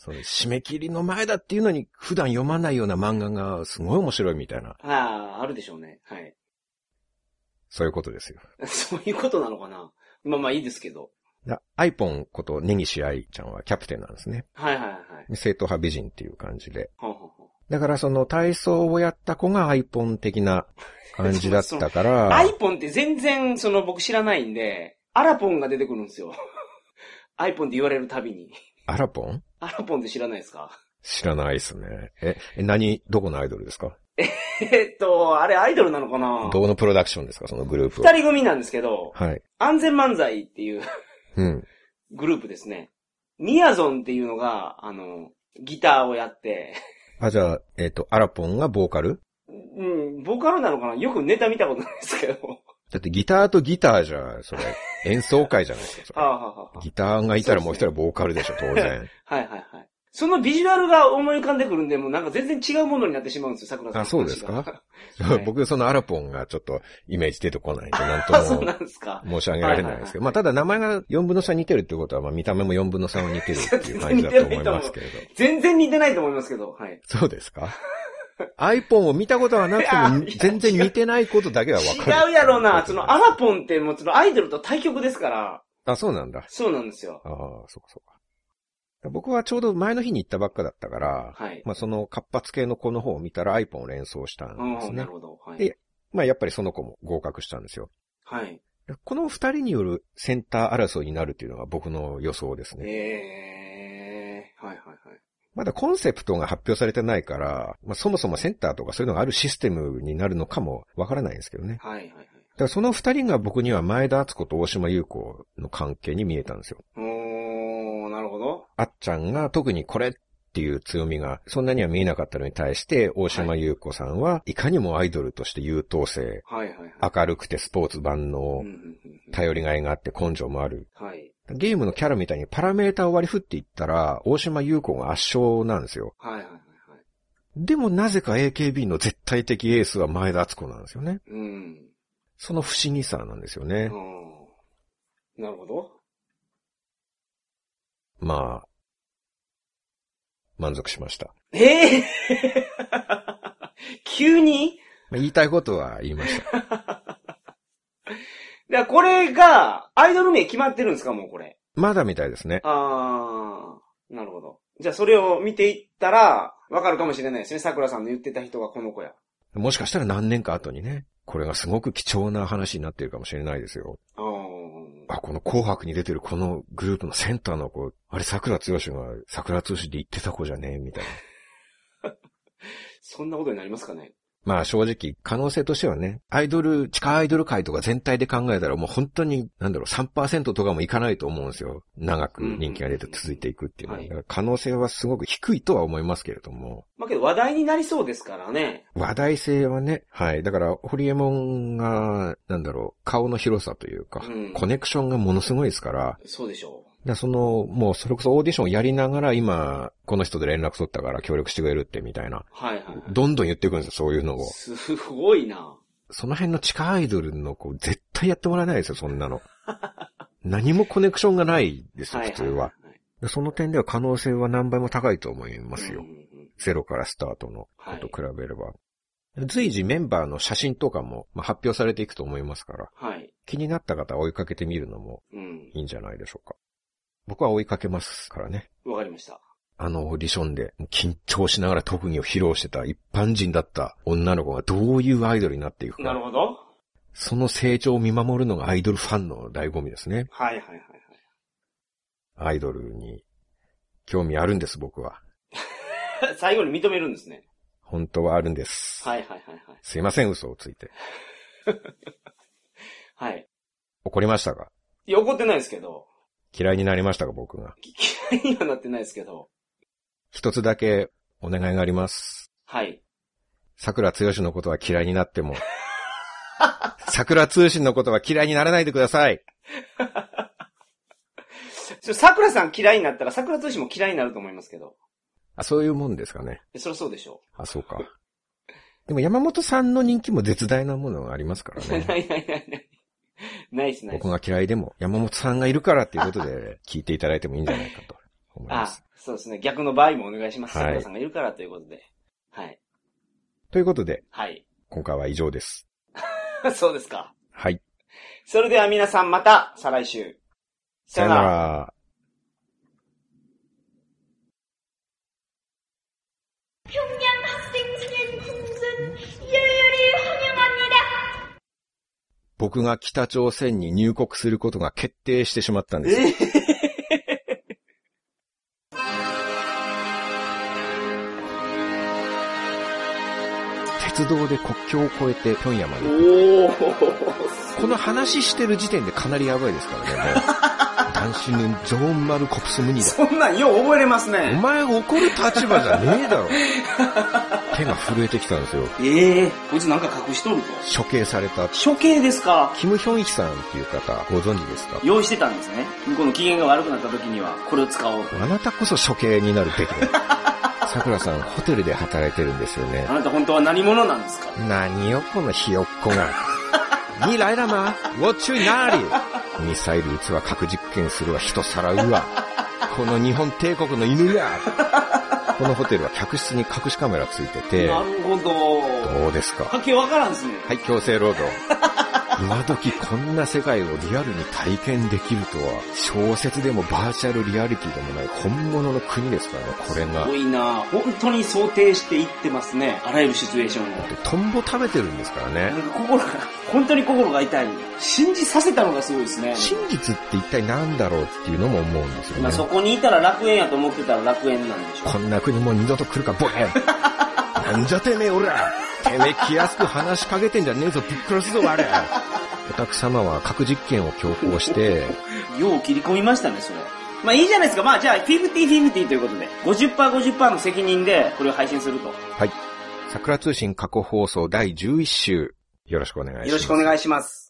Speaker 2: その締め切りの前だっていうのに普段読まないような漫画がすごい面白いみたいな、
Speaker 3: ああ、あるでしょうね。はい。
Speaker 2: そういうことですよ。[LAUGHS]
Speaker 3: そういうことなのかな。まあまあいいですけど。
Speaker 2: だアイポンこと根岸愛ちゃんはキャプテンなんですね。
Speaker 3: はいはいはい。
Speaker 2: 正統派美人っていう感じで。だからその体操をやった子がアイポン的な感じだったから、[LAUGHS]
Speaker 3: アイポンって全然、その僕知らないんで、アラポンが出てくるんですよ。[LAUGHS] アイポンって言われるたびに。
Speaker 2: アラポン？
Speaker 3: アラポンって知らないですか？
Speaker 2: 知らないですね。え、え何、どこのアイドルですか？[LAUGHS]
Speaker 3: えっと、あれアイドルなのかな？
Speaker 2: どこのプロダクションですか？そのグループは。
Speaker 3: 二人組なんですけど、
Speaker 2: はい。
Speaker 3: 安全漫才っていう
Speaker 2: うん。[LAUGHS]
Speaker 3: グループですね。ミヤゾンっていうのが、あの、ギターをやって、
Speaker 2: あ、じゃあ、えっ、と、アラポンがボーカル？
Speaker 3: うん、ボーカルなのかな？よくネタ見たことないですけど。
Speaker 2: だってギターとギターじゃ、それ、[LAUGHS] 演奏会じゃないですかそれ
Speaker 3: はあ、はあはあ、
Speaker 2: ギターがいたらもう一人はボーカルでしょ、当然。
Speaker 3: はいはいはい。そのビジュアルが思い浮かんでくるんで、もうなんか全然違うものになってしまうんですよ、桜さんの
Speaker 2: あそうですか？[LAUGHS]
Speaker 3: はい
Speaker 2: 僕、そのアラポンがちょっとイメージ出てこないんで、なん
Speaker 3: あ、そう
Speaker 2: とも
Speaker 3: なんですか。
Speaker 2: 申し上げられないですけど。まあ、ただ名前が4分の3似てるってことは、まあ、見た目も4分の3は似てるっていう感じだと思いますけれど。[LAUGHS]
Speaker 3: 全然似てないと思いますけど、はい。
Speaker 2: そうですか？アイポンを見たことはなくても全然似てないことだけはわかる。
Speaker 3: 違うやろうな。そのアラポンってもうそのアイドルと対局ですから。
Speaker 2: あ、そうなんだ。
Speaker 3: そうなんですよ。
Speaker 2: ああ、そうかそうか。僕はちょうど前の日に行ったばっかだったから、
Speaker 3: はい。
Speaker 2: まあその活発系の子の方を見たらアイポンを連想したんです
Speaker 3: うん、
Speaker 2: ね
Speaker 3: なる。ほど。はい。
Speaker 2: でまあやっぱりその子も合格したんですよ。
Speaker 3: はい。
Speaker 2: この二人によるセンター争いになるっていうのが僕の予想ですね。
Speaker 3: えー。はいはいはい。
Speaker 2: まだコンセプトが発表されてないから、まあそもそもセンターとかそういうのがあるシステムになるのかもわからないんですけどね。
Speaker 3: はいはいはい。
Speaker 2: だからその二人が僕には前田敦子と大島優子の関係に見えたんですよ。
Speaker 3: おー、なるほど。
Speaker 2: あっちゃんが特にこれっていう強みがそんなには見えなかったのに対して、大島優子さんはいかにもアイドルとして優等生、
Speaker 3: はいはいはい。
Speaker 2: 明るくてスポーツ万能
Speaker 3: うん、うんうんうん
Speaker 2: 頼りがいがあって根性もある。
Speaker 3: はい。
Speaker 2: ゲームのキャラみたいにパラメータを割り振っていったら、大島優子が圧勝なんですよ。
Speaker 3: はいはいはいはい。
Speaker 2: でもなぜか AKB の絶対的エースは前田敦子なんですよね。
Speaker 3: うん。
Speaker 2: その不思議さなんですよね。
Speaker 3: うん。なるほど。
Speaker 2: まあ、満足しました。
Speaker 3: ええ [LAUGHS] 急に？
Speaker 2: まあ言いたいことは言いました。[LAUGHS]
Speaker 3: いや、これが、アイドル名決まってるんですかもうこれ。
Speaker 2: まだみたいですね。
Speaker 3: あー、なるほど。じゃあそれを見ていったら、わかるかもしれないですね。桜さんの言ってた人がこの子や。
Speaker 2: もしかしたら何年か後にね、これがすごく貴重な話になっているかもしれないですよ。
Speaker 3: あー。
Speaker 2: あ、この紅白に出てるこのグループのセンターの子、あれ桜剛が桜通しで言ってた子じゃねえみたいな。[LAUGHS]
Speaker 3: そんなことになりますかね。
Speaker 2: まあ正直、可能性としてはね、アイドル、地下アイドル界とか全体で考えたらもう本当に、なんだろう、3%とかもいかないと思うんですよ。長く人気が出て続いていくっていうのは。可能性はすごく低いとは思いますけれども、
Speaker 3: まあけど話題になりそうですからね。
Speaker 2: 話題性はね、はい。だから、ホリエモンが、なんだろう、顔の広さというか、
Speaker 3: うん
Speaker 2: コネクションがものすごいですから、
Speaker 3: そうでしょ
Speaker 2: だその、もうそれこそオーディションをやりながら今、この人で連絡取ったから協力してくれるってみたいな。
Speaker 3: う。はいはいはい。
Speaker 2: どんどん言ってくるんですよ、そういうのを。
Speaker 3: すごいな。
Speaker 2: その辺の地下アイドルの子、絶対やってもらえないですよ、そんなの。[LAUGHS] 何もコネクションがないですよ、普通は。でその点では可能性は何倍も高いと思いますよ
Speaker 3: うん。うんうん
Speaker 2: ゼロからスタートのこと比べれば。随時メンバーの写真とかも、まあ、発表されていくと思いますから、
Speaker 3: はい。
Speaker 2: 気になった方は追いかけてみるのも
Speaker 3: うん。
Speaker 2: いいんじゃないでしょうか。僕は追いかけますからね。
Speaker 3: わかりました。
Speaker 2: あのオーディションで緊張しながら特技を披露してた一般人だった女の子がどういうアイドルになっていくか。
Speaker 3: なるほど。
Speaker 2: その成長を見守るのがアイドルファンの醍醐味ですね。
Speaker 3: はいはいはいはい。
Speaker 2: アイドルに興味あるんです、僕は。[LAUGHS]
Speaker 3: 最後に認めるんですね。
Speaker 2: 本当はあるんです。
Speaker 3: はいはいはいはい。
Speaker 2: すいません、嘘をついて。[LAUGHS]
Speaker 3: はい。
Speaker 2: 怒りましたか？
Speaker 3: いや、怒ってないですけど。
Speaker 2: 嫌いになりましたか、僕が？
Speaker 3: 嫌いにはなってないですけど。
Speaker 2: 一つだけお願いがあります。
Speaker 3: はい。
Speaker 2: 桜つよしのことは嫌いになっても、[LAUGHS] 桜通信のことは嫌いにならないでください。[LAUGHS]
Speaker 3: 桜さん嫌いになったら桜通信も嫌いになると思いますけど。
Speaker 2: あ、そういうもんですかね。
Speaker 3: えそりゃそうでしょ
Speaker 2: あ、そうか。でも山本さんの人気も絶大なものがありますから
Speaker 3: う。
Speaker 2: ね。[LAUGHS]
Speaker 3: ないないないな [LAUGHS] い。ないっすないっす
Speaker 2: 僕。が嫌いでも山本さんがいるからっていうことで [LAUGHS] 聞いていただいてもいいんじゃないかと思いま
Speaker 3: あ
Speaker 2: す。、
Speaker 3: そうですね。逆の場合もお願いします。
Speaker 2: はい
Speaker 3: 桜さんがいるからということで。はい。
Speaker 2: ということで、
Speaker 3: はい。
Speaker 2: 今回は以上です。[LAUGHS]
Speaker 3: そうですか。
Speaker 2: はい。
Speaker 3: それでは皆さんまた、再来週。
Speaker 2: さよなら。僕が北朝鮮に入国することが決定してしまったんです。
Speaker 3: え
Speaker 2: 鉄道で国境を越えて平壌まで。この話してる時点でかなりやばいですからね、もう。[LAUGHS] 男子のジョーン・マル・コプス・ムニだ。
Speaker 3: そんなんよう覚えれます
Speaker 2: お
Speaker 3: ね。
Speaker 2: 前怒る立場じゃねえだろ。[LAUGHS] 手が震えてきたんですよ。
Speaker 3: ええこいつなんか隠しとると。
Speaker 2: 処刑された、
Speaker 3: 処刑ですか？
Speaker 2: キム・ヒョンヒさんっていう方、ご存知ですか？
Speaker 3: 用意してたんですね。向こうの機嫌が悪くなった時には、これを使おうと。
Speaker 2: あなたこそ処刑になるべきだ。[LAUGHS] 桜さん、ホテルで働いてるんですよね
Speaker 3: あ。なた本当は何者なんですか？
Speaker 2: 何よ、このひよっこが。[LAUGHS] に来らま、ウォッチュイナーリミサイル撃つわ、核実験するわ、人さらうわ。[LAUGHS] この日本帝国の犬や。このホテルは客室に隠しカメラついてて、
Speaker 3: なるほど。
Speaker 2: どうですか？
Speaker 3: わけわからんですね。
Speaker 2: はい、強制労働。今時こんな世界をリアルに体験できるとは、小説でもバーチャルリアリティでもない本物の国ですからね、これが
Speaker 3: すご。いな本当に想定していってますね。あらゆるシチュエーションを。
Speaker 2: でトンボ食べてるんですからね
Speaker 3: なん。か心が、本当に心が痛い。信じさせたのがすごいですね。
Speaker 2: 真実って一体何だろうっていうのも思うんですよね
Speaker 3: まあ。そこにいたら楽園やと思ってたら楽園なんでしょう。
Speaker 2: こんな国もう二度と来るか、ボケ [LAUGHS] なんじゃてめえ、おらてめえ気安く話しかけてんじゃねえぞ、びっくりすぞ、あれお宅様は核実験を強行して、
Speaker 3: よう切り込みましたね、それ。まあいいじゃないですか。まあじゃあ、50-50ということで、50%、50%の責任でこれを配信すると。
Speaker 2: はい。桜通信過去放送第11週、よろしくお願いします。
Speaker 3: よろしくお願いします。